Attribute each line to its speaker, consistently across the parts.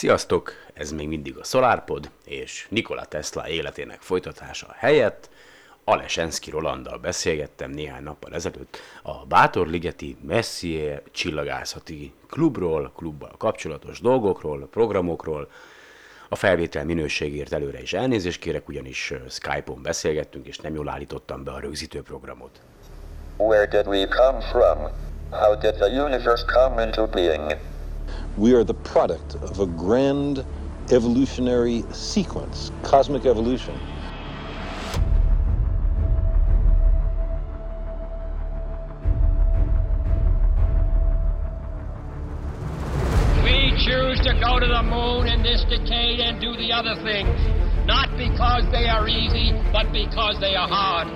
Speaker 1: Sziasztok! Ez még mindig a SolarPod, és Nikola Tesla életének folytatása helyett Alesenszki Rolanddal beszélgettem néhány nappal ezelőtt a Bátorligeti Messier csillagászati klubról, klubbal kapcsolatos dolgokról, programokról, a felvétel minőségért előre is elnézést kérek, ugyanis Skype-on beszélgettünk, és nem jól állítottam be a rögzítő programot. Where did we come from? How did the universe come into being?
Speaker 2: We are the product of a grand evolutionary sequence, cosmic evolution.
Speaker 3: We choose to go to the moon in this decade and do the other things, not because they are easy, but because they are hard.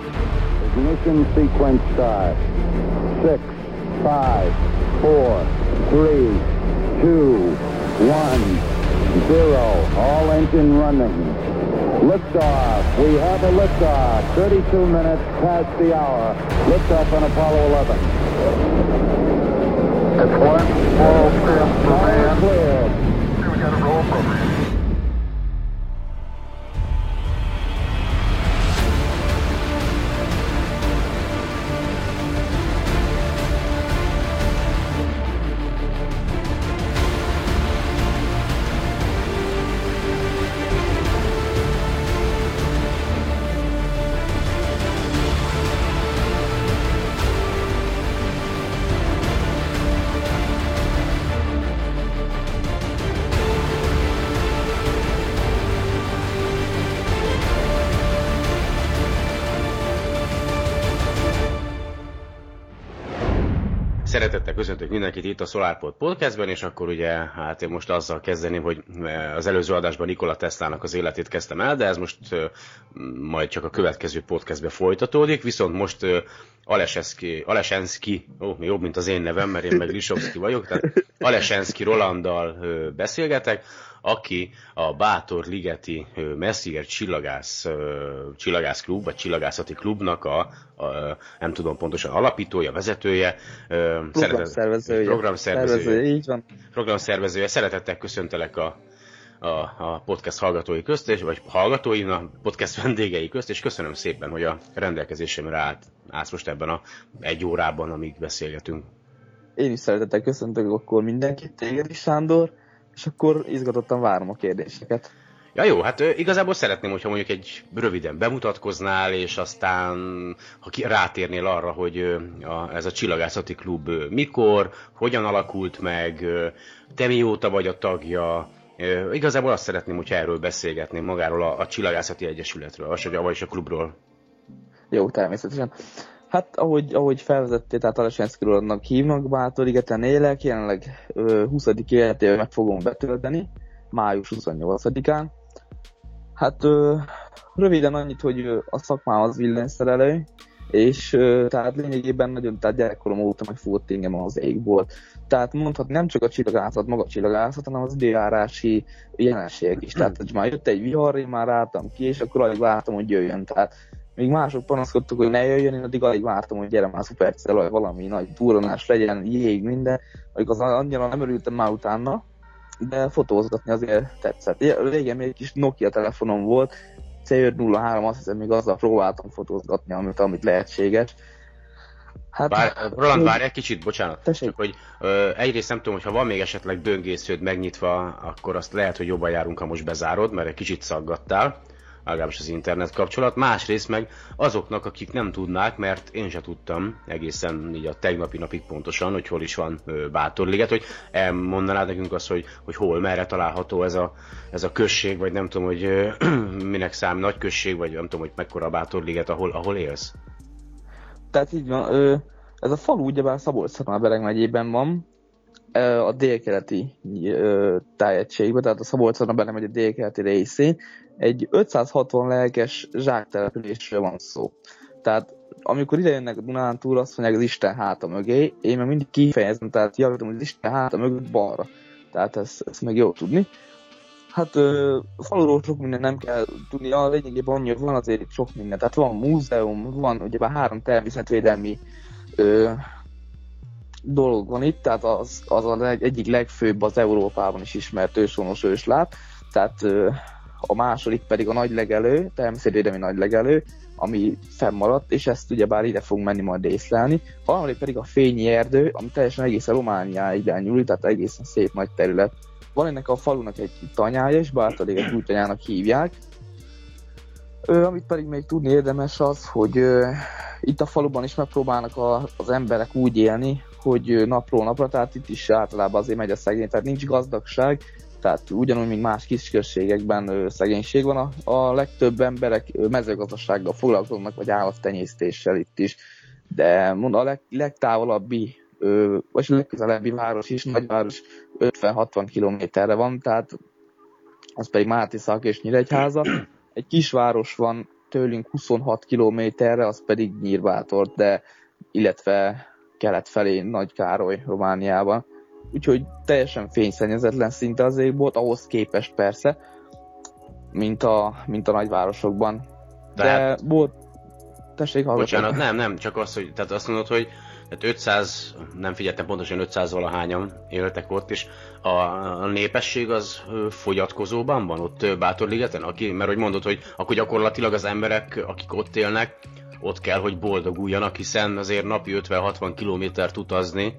Speaker 4: Ignition sequence start. Six, five, four, three, two, one, zero. All engine running. Liftoff. We have a liftoff. 32 minutes past the hour. Liftoff on Apollo 11. It's one small step for man. Clear.
Speaker 1: Mindenkit itt a SolarPod podcastben, és akkor ugye, hát én most azzal kezdeném, hogy eh, az előző adásban Nikola Teslának az életét kezdtem el, de ez most uh, majd csak a következő podcastbe folytatódik, viszont uh, Alesenszki, Alesenszki, ó, jobb, mint az én nevem, mert én meg Lisovszki vagyok, tehát Alesenszki Rolanddal beszélgetek, aki a Bátor Ligeti Messier csillagász, csillagász klub, vagy csillagászati klubnak a, a, nem tudom pontosan, alapítója, vezetője,
Speaker 5: programszervezője,
Speaker 1: programszervezője,
Speaker 5: így van.
Speaker 1: programszervezője. Szeretettel köszöntelek a, a, a podcast hallgatói közt, és, vagy hallgatói, a podcast vendégei közt, és köszönöm szépen, hogy a rendelkezésemre állt, állsz most ebben a egy órában, amíg beszélgetünk.
Speaker 5: Én is szeretettel köszöntök akkor mindenkit, téged is, Sándor, és akkor izgatottan várom a kérdéseket.
Speaker 1: Ja jó, hát igazából szeretném, hogyha mondjuk egy röviden bemutatkoznál, és aztán ha ki, rátérnél arra, hogy a, ez a csillagászati klub mikor, hogyan alakult meg, te mióta vagy a tagja, igazából azt szeretném, hogyha erről beszélgetném magáról a, a csillagászati egyesületről, vagyis a klubról.
Speaker 5: Jó, természetesen. Hát, ahogy, ahogy felvezettél, tehát Alessenszkiről annak hívnak, Bátorigeten élek, jelenleg ö, 20. életével meg fogom betölteni, május 28-án. Hát ö, röviden annyit, hogy a szakmám az villanyszerelő, és ö, tehát lényegében nagyon, tehát gyerekkorom óta megfogott engem az égból. Tehát mondhatni nem csak a csillagászat, maga a csillagászat, hanem az időjárási jelenségek is. Tehát hogy már jött egy vihar, én már álltam ki, és akkor alig vártam, hogy jöjjön. Tehát még mások panaszkodtak, hogy ne jöjjön, én addig alig vártam, hogy gyere már szupercell, vagy valami nagy túronás legyen, jég, minden. Az annyira nem örültem már utána, de fotózgatni azért tetszett. Régen még egy kis Nokia telefonom volt, C503, azt hiszem még azzal próbáltam fotózgatni, amit, amit lehetséges.
Speaker 1: Hát, Bár, Roland, várj egy kicsit, bocsánat.
Speaker 5: Tessék.
Speaker 1: Csak, hogy ö, egyrészt nem tudom, hogy ha van még esetleg döngésződ megnyitva, akkor azt lehet, hogy jobban járunk, ha most bezárod, mert egy kicsit szaggattál legalábbis az internet kapcsolat, másrészt meg azoknak, akik nem tudnák, mert én se tudtam egészen így a tegnapi napig pontosan, hogy hol is van Bátorliget, hogy elmondanád nekünk azt, hogy, hogy hol, merre található ez a, ez a község, vagy nem tudom, hogy minek szám nagy község, vagy nem tudom, hogy mekkora Bátorliget, ahol, ahol élsz.
Speaker 5: Tehát így van, ez a falu ugyebár Szabolcs-Szatmár megyében van, a délkeleti tájegységben, tehát a szabolcs benne megy a délkeleti részén, egy 560 lelkes zsáktelepülésről van szó. Tehát amikor ide jönnek a Dunántúr, azt mondják az Isten háta mögé, én meg mindig kifejezem, tehát javítom, hogy az Isten háta mögött balra. Tehát ezt, ezt meg jó tudni. Hát ö, faluról sok minden nem kell tudni, a lényegében annyi, hogy van azért sok minden. Tehát van múzeum, van ugye három természetvédelmi ö, dolog van itt, tehát az, az a leg, egyik legfőbb az Európában is ismert őshonos ősláp, tehát a második pedig a nagy legelő, természetvédelmi nagy legelő, ami fennmaradt, és ezt ugyebár ide fogunk menni majd észlelni. A harmadik pedig a fényi erdő, ami teljesen egészen Romániáig elnyúlik, tehát egészen szép nagy terület. Van ennek a falunak egy tanyája, és Bártaléget új tanyának hívják. Ö, amit pedig még tudni érdemes az, hogy ö, itt a faluban is megpróbálnak a, az emberek úgy élni, hogy napról napra, tehát itt is általában azért megy a szegény, tehát nincs gazdagság, tehát ugyanúgy, mint más kisközségekben szegénység van, a, a legtöbb emberek mezőgazdasággal foglalkoznak, vagy állattenyésztéssel itt is, de mond a leg, legtávolabbi, vagy legközelebbi város is, nagyváros 50-60 kilométerre van, tehát az pedig Mátiszak és Nyíregyháza. Egy kisváros van tőlünk 26 kilométerre, az pedig Nyírbátor, de illetve kelet felé Nagy Károly Romániában úgyhogy teljesen fényszennyezetlen szinte az égbolt, ahhoz képest persze, mint a, mint a nagyvárosokban. De, De volt... Tessék,
Speaker 1: hallgatom. Bocsánat, nem, nem, csak az, hogy tehát azt mondod, hogy tehát 500, nem figyeltem pontosan 500 valahányan éltek ott, és a, a népesség az fogyatkozóban van ott Bátorligeten? Aki, mert hogy mondod, hogy akkor gyakorlatilag az emberek, akik ott élnek, ott kell, hogy boldoguljanak, hiszen azért napi 50-60 kilométert utazni,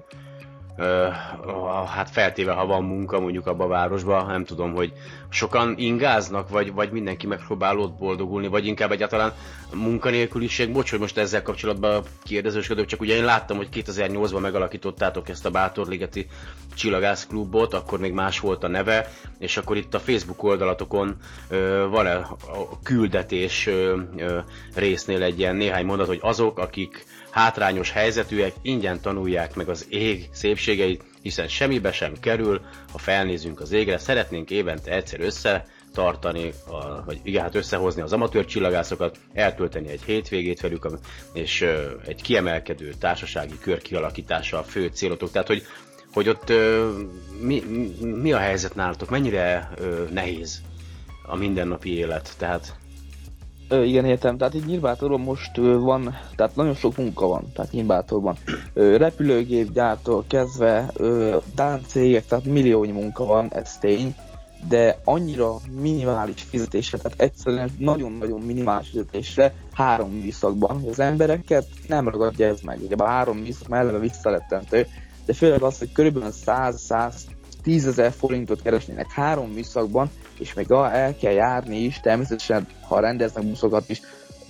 Speaker 1: hát feltéve, ha van munka mondjuk abban a városban, nem tudom, hogy sokan ingáznak, vagy, vagy mindenki megpróbál ott boldogulni, vagy inkább egyáltalán munkanélküliség. Bocs, hogy most ezzel kapcsolatban kérdezősködök, csak ugye én láttam, hogy 2008-ban megalakítottátok ezt a Bátorligeti Csillagászklubot, akkor még más volt a neve, és akkor itt a Facebook oldalatokon ö, van a küldetés ö, ö, résznél egy ilyen néhány mondat, hogy azok, akik hátrányos helyzetűek ingyen tanulják meg az ég szépségeit, hiszen semmibe sem kerül, ha felnézünk az égre, szeretnénk évente egyszer össze tartani, a, vagy igen, hát összehozni az amatőr csillagászokat, eltölteni egy hétvégét velük, és ö, egy kiemelkedő társasági kör kialakítása a fő célotok. Tehát, hogy, hogy ott ö, mi, mi a helyzet nálatok, mennyire ö, nehéz a mindennapi élet, tehát
Speaker 5: Ö, igen, értem. Tehát itt Nyírbátoron most ö, van, tehát nagyon sok munka van, tehát Nyírbátorban. Ö, repülőgépgyártól kezdve, ö, Dán cégek, tehát milliónyi munka van, ez tény, de annyira minimális fizetésre, tehát egyszerűen nagyon-nagyon minimális fizetésre három műszakban, az embereket nem ragadja ez meg. Ugye a három műszak mellett visszalettentő, de főleg az, hogy körülbelül 100-110 ezer forintot keresnének három műszakban, és még el kell járni is, természetesen, ha rendeznek buszokat is,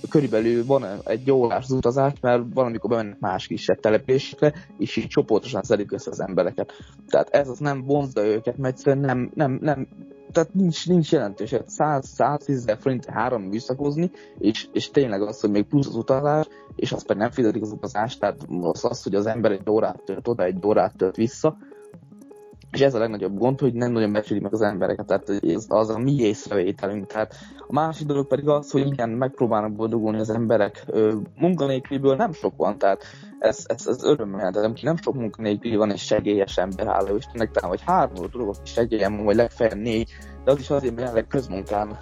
Speaker 5: körülbelül van egy órás az utazás, mert valamikor bemennek más kisebb településekre, és így csoportosan szedik össze az embereket. Tehát ez az nem vonzza őket, mert egyszerűen nem, nem, nem tehát nincs, nincs jelentős. 100-110 ezer forint három műszakozni, és, és tényleg az, hogy még plusz az utazás, és azt pedig nem fizetik az utazást, tehát az, az, hogy az ember egy órát tölt oda, egy órát tölt vissza, és ez a legnagyobb gond, hogy nem nagyon becsülik meg az embereket, tehát ez az a mi észrevételünk. Tehát a másik dolog pedig az, hogy igen, megpróbálnak boldogulni az emberek. Munkanélküliből nem sok van, tehát ez, ez, ez örömmel, nem sok munkanélküli van, és segélyes ember, hála Istennek, talán vagy három dolog, aki segélyem, vagy legfeljebb négy, de az is azért, mert jelenleg közmunkán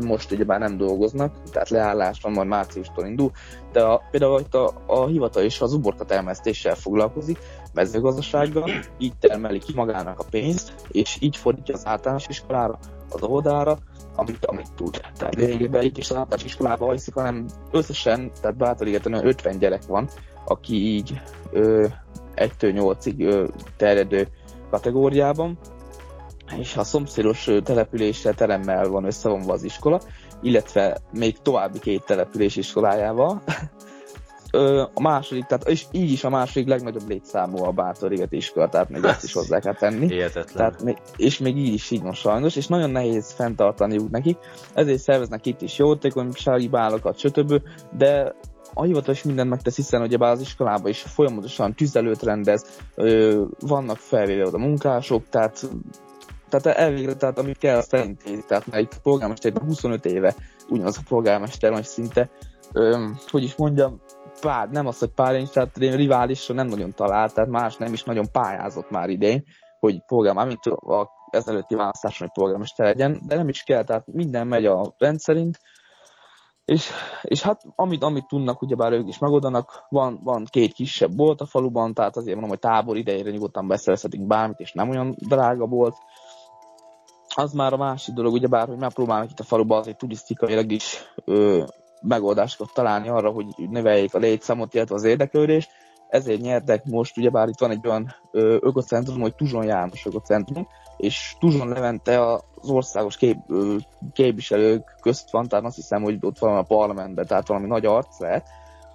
Speaker 5: most ugyebár nem dolgoznak, tehát leállás van, majd márciustól indul, de a, például itt a, a hivatal is az uborka termesztéssel foglalkozik, mezőgazdasággal, így termeli ki magának a pénzt, és így fordítja az általános iskolára, az oldára, amit, amit tud. Tehát lényegében itt is az általános iskolában hajszik, hanem összesen, tehát bátorítani 50 gyerek van, aki így ö, 1-től 8-ig terjedő kategóriában, és a szomszédos településsel teremmel van összevonva az iskola, illetve még további két település iskolájával. a második, tehát és így is a második legnagyobb létszámú a Bátoriget iskola, tehát még ezt is hozzá kell tenni.
Speaker 1: Hihetetlen.
Speaker 5: Tehát még, és még így is így van sajnos, és nagyon nehéz fenntartaniuk nekik, ezért szerveznek itt is jótékonysági bálokat, stb. De a hivatal is mindent megtesz, hiszen ugye az iskolában is folyamatosan tüzelőt rendez, ö, vannak felvéve oda munkások, tehát tehát elvégre, tehát amit kell, azt elintézi. Tehát itt a polgármester 25 éve ugyanaz a polgármester vagy szinte, öm, hogy is mondjam, pár, nem az, hogy pár tehát riválisra nem nagyon talált, tehát más nem is nagyon pályázott már idén, hogy polgár, mint a ezelőtti választáson, hogy polgármester legyen, de nem is kell, tehát minden megy a rendszerint, És, és hát amit, amit tudnak, ugyebár ők is megoldanak, van, van két kisebb bolt a faluban, tehát azért mondom, hogy tábor idejére nyugodtan beszerezhetünk bármit, és nem olyan drága volt. Az már a másik dolog, ugyebár, hogy megpróbálnak itt a faluban azért turisztikailag is ö, megoldásokat találni arra, hogy növeljék a létszámot, illetve az érdeklődést. Ezért nyertek most, ugyebár itt van egy olyan ökocentrum, hogy Tuzson János ökocentrum, és Tuzson Levente az országos kép, ö, képviselők közt van, tehát azt hiszem, hogy ott van a parlamentben, tehát valami nagy arc lehet,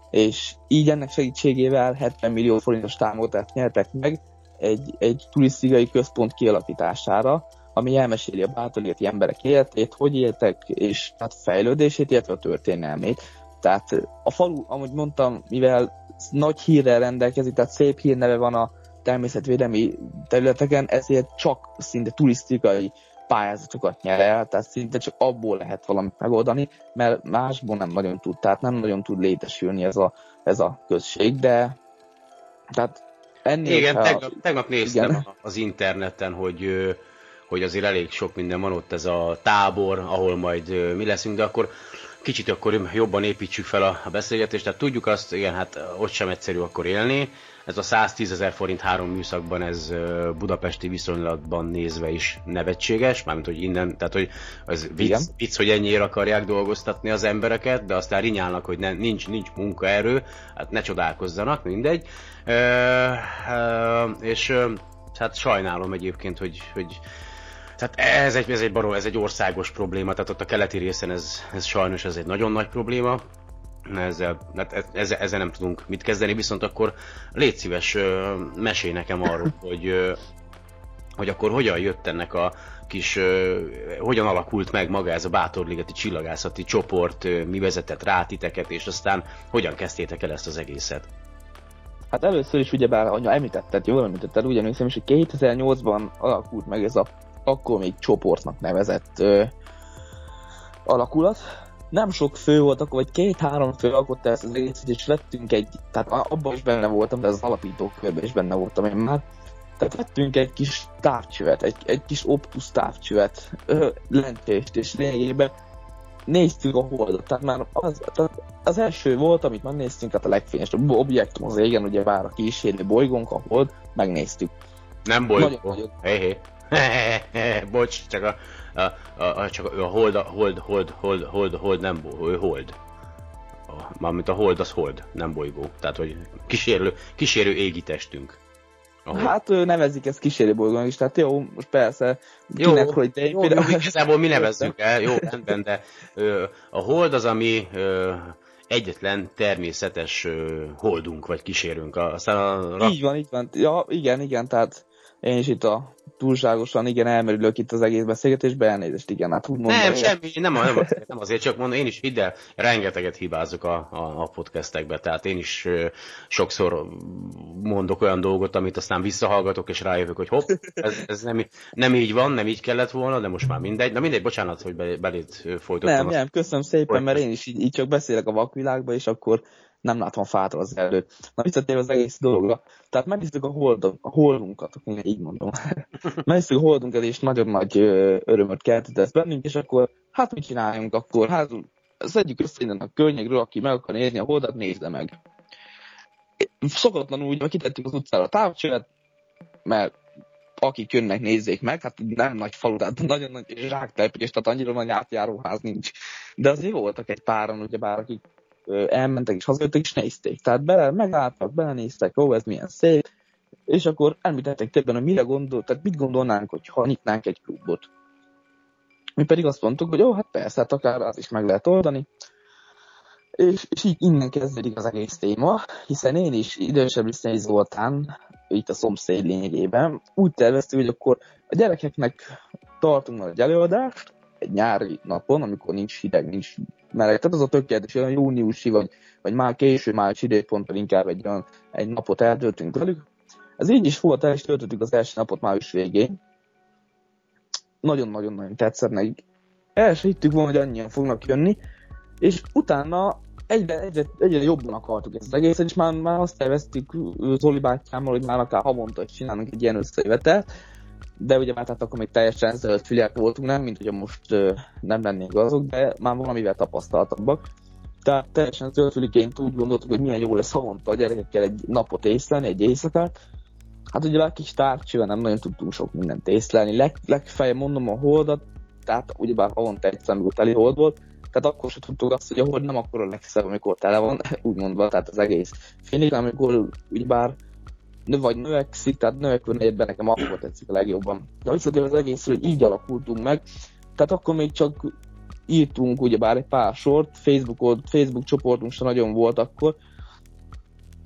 Speaker 5: és így ennek segítségével 70 millió forintos támogatást nyertek meg egy, egy turisztikai központ kialakítására, ami elmeséli a bátorligeti emberek életét, hogy éltek, és hát fejlődését, illetve a történelmét. Tehát a falu, ahogy mondtam, mivel nagy hírrel rendelkezik, tehát szép hírneve van a természetvédelmi területeken, ezért csak szinte turisztikai pályázatokat nyer el, tehát szinte csak abból lehet valamit megoldani, mert másból nem nagyon tud, tehát nem nagyon tud létesülni ez a, ez a község, de tehát ennél
Speaker 1: Igen,
Speaker 5: a...
Speaker 1: tegnap, tegnap néztem
Speaker 5: Igen.
Speaker 1: az interneten, hogy hogy azért elég sok minden van ott ez a tábor, ahol majd mi leszünk, de akkor kicsit akkor jobban építsük fel a, beszélgetést, tehát tudjuk azt, igen, hát ott sem egyszerű akkor élni, ez a 110 ezer forint három műszakban, ez budapesti viszonylatban nézve is nevetséges, mármint hogy innen, tehát hogy az vicc,
Speaker 5: Igen.
Speaker 1: vicc, hogy ennyiért akarják dolgoztatni az embereket, de aztán rinyálnak, hogy ne, nincs, nincs munkaerő, hát ne csodálkozzanak, mindegy. Ö, ö, és hát sajnálom egyébként, hogy, hogy tehát ez egy, ez egy barom, ez egy országos probléma, tehát ott a keleti részen ez, ez sajnos ez egy nagyon nagy probléma, ezzel, hát ez- ezzel, ezzel nem tudunk mit kezdeni, viszont akkor légy szíves, mesélj nekem arról, hogy, hogy akkor hogyan jött ennek a kis, hogyan alakult meg maga ez a Bátorligeti csillagászati csoport, mi vezetett rá titeket, és aztán hogyan kezdtétek el ezt az egészet?
Speaker 5: Hát először is ugyebár, ahogy említetted, jól említetted, úgy emlékszem is, hogy 2008-ban alakult meg ez a akkor még csoportnak nevezett ö, alakulat. Nem sok fő volt, akkor vagy két-három fő alkotta ezt az egészet, és vettünk egy, tehát abban is benne voltam, de az alapító körben is benne voltam én már. Tehát vettünk egy kis távcsövet, egy, egy kis optus távcsövet, ö, lentést, és lényegében néztük a holdot, tehát már az, tehát az első volt, amit megnéztünk, hát a legfényesebb objektum az égen, ugye vár a kísérő bolygónk, a hold, megnéztük.
Speaker 1: Nem
Speaker 5: Nagyon
Speaker 1: bolygó. Hé, hé. Bocs, csak a, a, a, a, csak a hold, a hold, hold, hold, hold, hold, nem ő hold. A, mármint a hold az hold, nem bolygó. Tehát, hogy kísérő, kísérő égi testünk. A hold.
Speaker 5: Hát nevezik ezt kísérő bolygónak is, tehát jó, most persze,
Speaker 1: Jó,
Speaker 5: kinek, hogy de
Speaker 1: jó,
Speaker 5: például-
Speaker 1: jó, igazából mi nevezzük el, jó, rendben, de ö, a hold az, ami ö, egyetlen természetes ö, holdunk, vagy kísérünk. Aztán a,
Speaker 5: Így van, így van. Ja, igen, igen, tehát én is itt a túlságosan, igen, elmerülök itt az egész beszélgetésbe, elnézést, igen, hát úgy mondom.
Speaker 1: Nem, semmi, nem, nem, azért, nem azért, csak mondom, én is hidd el, rengeteget hibázok a, a, a podcastekbe, tehát én is ö, sokszor mondok olyan dolgot, amit aztán visszahallgatok, és rájövök, hogy hopp, ez, ez nem, nem így van, nem így kellett volna, de most már mindegy. Na mindegy, bocsánat, hogy be- belét folytottam.
Speaker 5: Nem,
Speaker 1: azt.
Speaker 5: nem, köszönöm szépen, mert én is így, így csak beszélek a vakvilágba, és akkor nem látom fától az előtt. Na visszatérve az egész dologra. Tehát megnéztük a, hold, a holdunkat, így mondom. megnéztük a holdunkat, és nagyon nagy örömöt keltett bennünk, és akkor hát mit csináljunk akkor? Hát szedjük össze innen a környékről, aki meg akar nézni a holdat, nézze meg. Szokatlanul úgy, kitettük az utcára a távcsövet, mert akik jönnek, nézzék meg, hát nem nagy falu, tehát nagyon nagy zsáktelepülés, tehát annyira nagy átjáróház nincs. De azért voltak egy páran, ugyebár, akik elmentek és hazajöttek, és nézték. Tehát bele, megálltak, belenéztek, ó, ez milyen szép, és akkor említettek többen, hogy mire gondol, tehát mit gondolnánk, hogy ha nyitnánk egy klubot. Mi pedig azt mondtuk, hogy jó, hát persze, hát akár az is meg lehet oldani. És, és így innen kezdődik az egész téma, hiszen én is idősebb Lisztei Zoltán, itt a szomszéd lényegében, úgy terveztük, hogy akkor a gyerekeknek tartunk majd egy előadást, egy nyári napon, amikor nincs hideg, nincs meleg. Tehát az a tökéletes, olyan júniusi, vagy, vagy már késő május időpontban inkább egy olyan egy napot eltöltünk velük. Ez így is volt, el is töltöttük az első napot május végén. Nagyon-nagyon-nagyon tetszett nekik. El se hittük volna, hogy annyian fognak jönni, és utána egyre, egyre, egyre jobban akartuk ezt az egészet, és már, már azt terveztük Zoli bátyámmal, hogy már akár havonta is csinálunk egy ilyen összejövetelt, de ugye már tehát akkor még teljesen zöld fülek voltunk, nem, mint ugye most nem lennénk azok, de már valamivel tapasztaltabbak. Tehát teljesen töltüliként úgy gondoltuk, hogy milyen jó lesz havonta a gyerekekkel egy napot észlelni, egy éjszakát. Hát ugye a kis tárcsival nem nagyon tudtunk sok mindent észlelni. Leg, legfeljebb mondom a holdat, tehát ugyebár havonta egyszer, amikor teli hold volt, tehát akkor sem tudtuk azt, hogy a hold nem akkor a legszebb, amikor tele van, úgy mondva, tehát az egész félig, amikor ugyebár nő vagy növekszik, tehát növekvő negyedben nekem akkor tetszik a legjobban. De visszatérve az egész, hogy így alakultunk meg, tehát akkor még csak írtunk ugyebár egy pár sort, Facebookon, Facebook csoportunk sem nagyon volt akkor,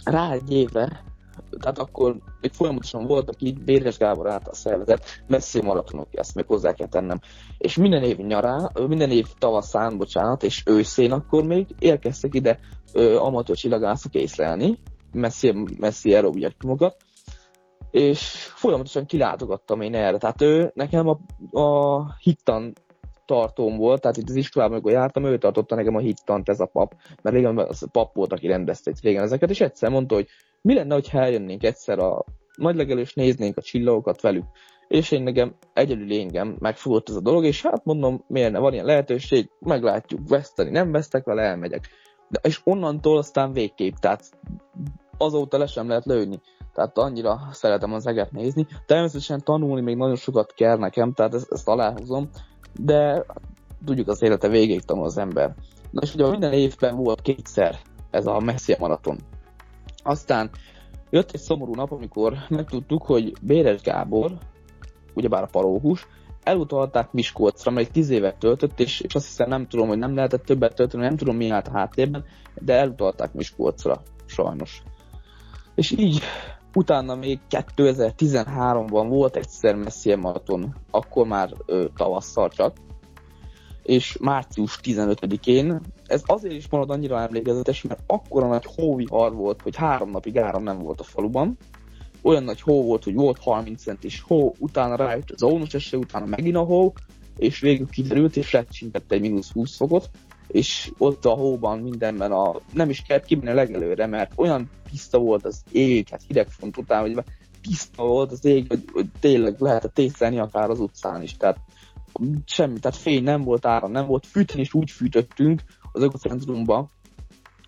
Speaker 5: rá egy évre, tehát akkor még folyamatosan voltak így Béres Gábor által szervezett messzi maratonok, ezt még hozzá kell tennem. És minden év nyarán, minden év tavaszán, bocsánat, és őszén akkor még érkeztek ide ö, amatőr csillagászok észlelni, messzi, messzi aerobjektumokat, és folyamatosan kilátogattam én erre. Tehát ő nekem a, a hittan tartóm volt, tehát itt az iskolában, amikor jártam, ő tartotta nekem a hittant, ez a pap, mert régen az pap volt, aki rendezte itt régen ezeket, és egyszer mondta, hogy mi lenne, ha eljönnénk egyszer a nagylegelős, néznénk a csillagokat velük. És én nekem egyedül engem megfogott ez a dolog, és hát mondom, miért ne, van ilyen lehetőség, meglátjuk, veszteni, nem vesztek vele, elmegyek. De, és onnantól aztán végképp, tehát azóta le sem lehet lőni. Tehát annyira szeretem az eget nézni. Természetesen tanulni még nagyon sokat kell nekem, tehát ezt, ezt aláhúzom, de tudjuk az élete végéig tanul az ember. Na és ugye minden évben volt kétszer ez a Messia maraton. Aztán jött egy szomorú nap, amikor megtudtuk, hogy Béres Gábor, ugyebár a paróhús, elutalták Miskolcra, mert tíz évet töltött, és, és azt hiszem nem tudom, hogy nem lehetett többet tölteni, nem tudom mi állt a háttérben, de elutalták Miskolcra, sajnos. És így utána még 2013-ban volt egyszer Messier maraton, akkor már ö, tavasszal csak, és március 15-én, ez azért is marad annyira emlékezetes, mert akkora nagy hóvihar volt, hogy három napig áram nem volt a faluban, olyan nagy hó volt, hogy volt 30 centis hó, utána rájött az ónos eső, utána megint a hó, és végül kiderült, és lecsintett egy mínusz 20 fokot, és ott a hóban mindenben a, nem is kellett kimenni a legelőre, mert olyan tiszta volt az ég, hát hidegfront után, hogy tiszta volt az ég, hogy, hogy tényleg lehetett észlelni akár az utcán is, tehát semmi, tehát fény nem volt, áram nem volt, fűteni is úgy fűtöttünk az ökocentrumban,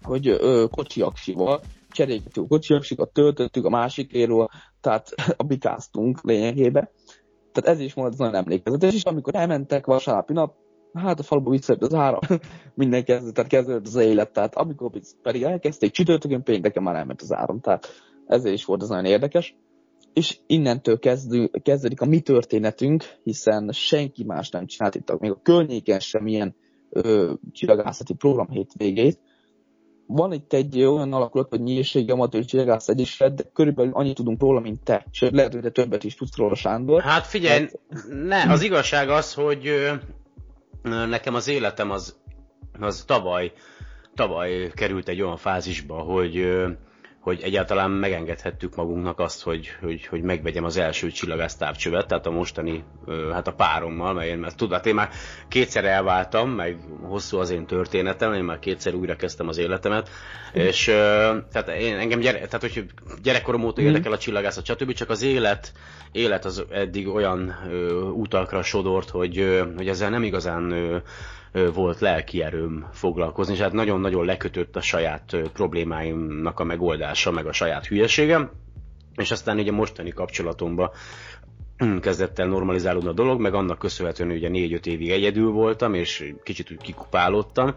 Speaker 5: hogy ö, kocsi aksival, cserélgető kocsi aksikat töltöttük a másikéről, tehát abikáztunk lényegében. Tehát ez is volt az nagyon emlékezetes, és amikor elmentek vasárnapi nap, hát a faluban visszajött az áram, minden kezdődött, tehát kezdődött az élet, tehát amikor pedig elkezdték csütörtökön, pénteken már elment az áram, tehát ezért is volt az nagyon érdekes. És innentől kezdő, kezdődik a mi történetünk, hiszen senki más nem csinált itt, még a környéken sem ilyen ö, csillagászati program hétvégét. Van itt egy olyan alakulat, hogy nyílségi amatőr csillagász egyesület, de körülbelül annyit tudunk róla, mint te. Sőt, lehet, hogy te többet is tudsz róla, Sándor.
Speaker 1: Hát figyelj, hát... ne, az igazság az, hogy nekem az életem az, az tavaly, tavaly került egy olyan fázisba, hogy, hogy egyáltalán megengedhettük magunknak azt, hogy, hogy, hogy megvegyem az első csillagász távcsövet, tehát a mostani, hát a párommal, mert én, mert tudod, hát én már kétszer elváltam, meg hosszú az én történetem, én már kétszer újra kezdtem az életemet, mm. és tehát én, engem gyere, tehát, hogy gyerekkorom óta mm. érdekel a csillagászat, stb. csak az élet, élet az eddig olyan utakra sodort, hogy, hogy ezzel nem igazán volt lelki erőm foglalkozni, és hát nagyon-nagyon lekötött a saját problémáimnak a megoldása, meg a saját hülyeségem, és aztán ugye mostani kapcsolatomban kezdett el normalizálódni a dolog, meg annak köszönhetően, hogy ugye 4-5 évig egyedül voltam, és kicsit úgy kikupálódtam,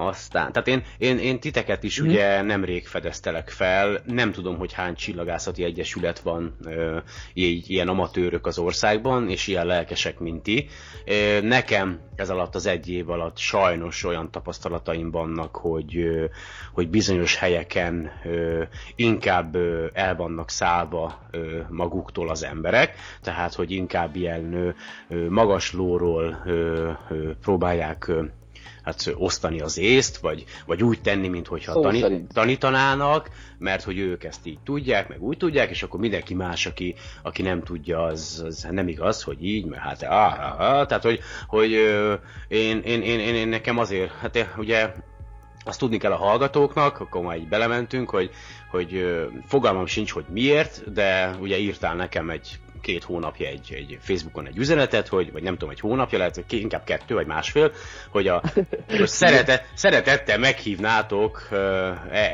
Speaker 1: aztán, tehát én, én, én titeket is mm. ugye nemrég fedeztelek fel, nem tudom, hogy hány csillagászati egyesület van ö, így, ilyen amatőrök az országban, és ilyen lelkesek, mint ti. Ö, nekem ez alatt az egy év alatt sajnos olyan tapasztalataim vannak, hogy, ö, hogy bizonyos helyeken ö, inkább ö, el vannak szállva ö, maguktól az emberek, tehát hogy inkább ilyen ö, ö, magas lóról ö, ö, próbálják ö, hát osztani az észt, vagy, vagy úgy tenni, mintha tani, tanítanának, mert hogy ők ezt így tudják, meg úgy tudják, és akkor mindenki más, aki, aki nem tudja, az, az nem igaz, hogy így, mert hát ah, ah, ah, tehát hogy, hogy én, én, én, én, én, nekem azért, hát ugye azt tudni kell a hallgatóknak, akkor már így belementünk, hogy, hogy fogalmam sincs, hogy miért, de ugye írtál nekem egy két hónapja egy, egy Facebookon egy üzenetet, hogy, vagy nem tudom, egy hónapja lehet, inkább kettő vagy másfél, hogy a hogy szeretet, szeretettel meghívnátok e,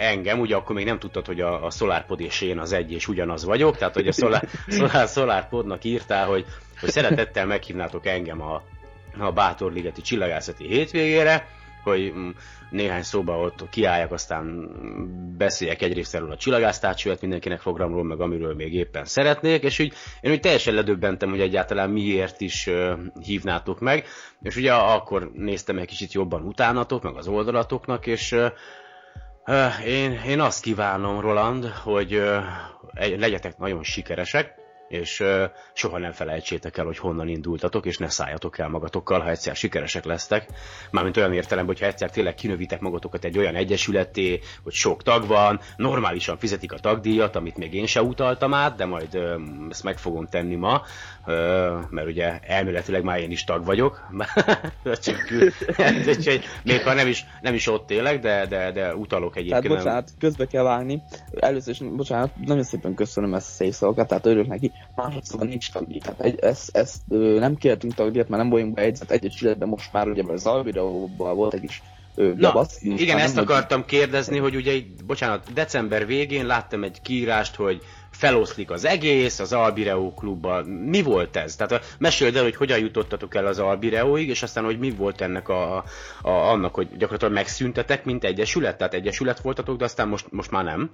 Speaker 1: engem, ugye akkor még nem tudtad, hogy a, a SolarPod és én az egy és ugyanaz vagyok, tehát hogy a Solar, Solar, SolarPodnak írtál, hogy, hogy szeretettel meghívnátok engem a, a Bátorligeti csillagászati hétvégére, hogy mm, néhány szóba ott kiálljak, aztán beszéljek egyrészt erről a csillagásztárcsőet mindenkinek programról, meg amiről még éppen szeretnék, és úgy én úgy teljesen ledöbbentem, hogy egyáltalán miért is hívnátok meg, és ugye akkor néztem egy kicsit jobban utánatok, meg az oldalatoknak, és én, én azt kívánom, Roland, hogy legyetek nagyon sikeresek, és uh, soha nem felejtsétek el, hogy honnan indultatok, és ne szálljatok el magatokkal, ha egyszer sikeresek lesztek. Mármint olyan értelemben, hogyha egyszer tényleg kinövitek magatokat egy olyan egyesületé, hogy sok tag van, normálisan fizetik a tagdíjat, amit még én se utaltam át, de majd uh, ezt meg fogom tenni ma, mert ugye elméletileg már én is tag vagyok, még ha nem is, nem is ott élek, de, de, de utalok egyébként.
Speaker 5: Tehát bocsánat, közbe kell vágni. Először is, bocsánat, nagyon szépen köszönöm ezt a szép szavakat, tehát örülök neki másodszor nincs tagdíj. Tehát egy, ezt, ezt ö, nem kértünk tagdíjat, mert nem vagyunk beegyzett egyesületben, most már ugye az Alvideóban volt egy kis
Speaker 1: ö, Na, igen, ezt akartam vagy... kérdezni, hogy ugye, bocsánat, december végén láttam egy kiírást, hogy feloszlik az egész, az Albireó klubban. Mi volt ez? Tehát meséld el, hogy hogyan jutottatok el az Albireóig, és aztán, hogy mi volt ennek a, a, annak, hogy gyakorlatilag megszüntetek, mint egyesület? Tehát egyesület voltatok, de aztán most, most már nem?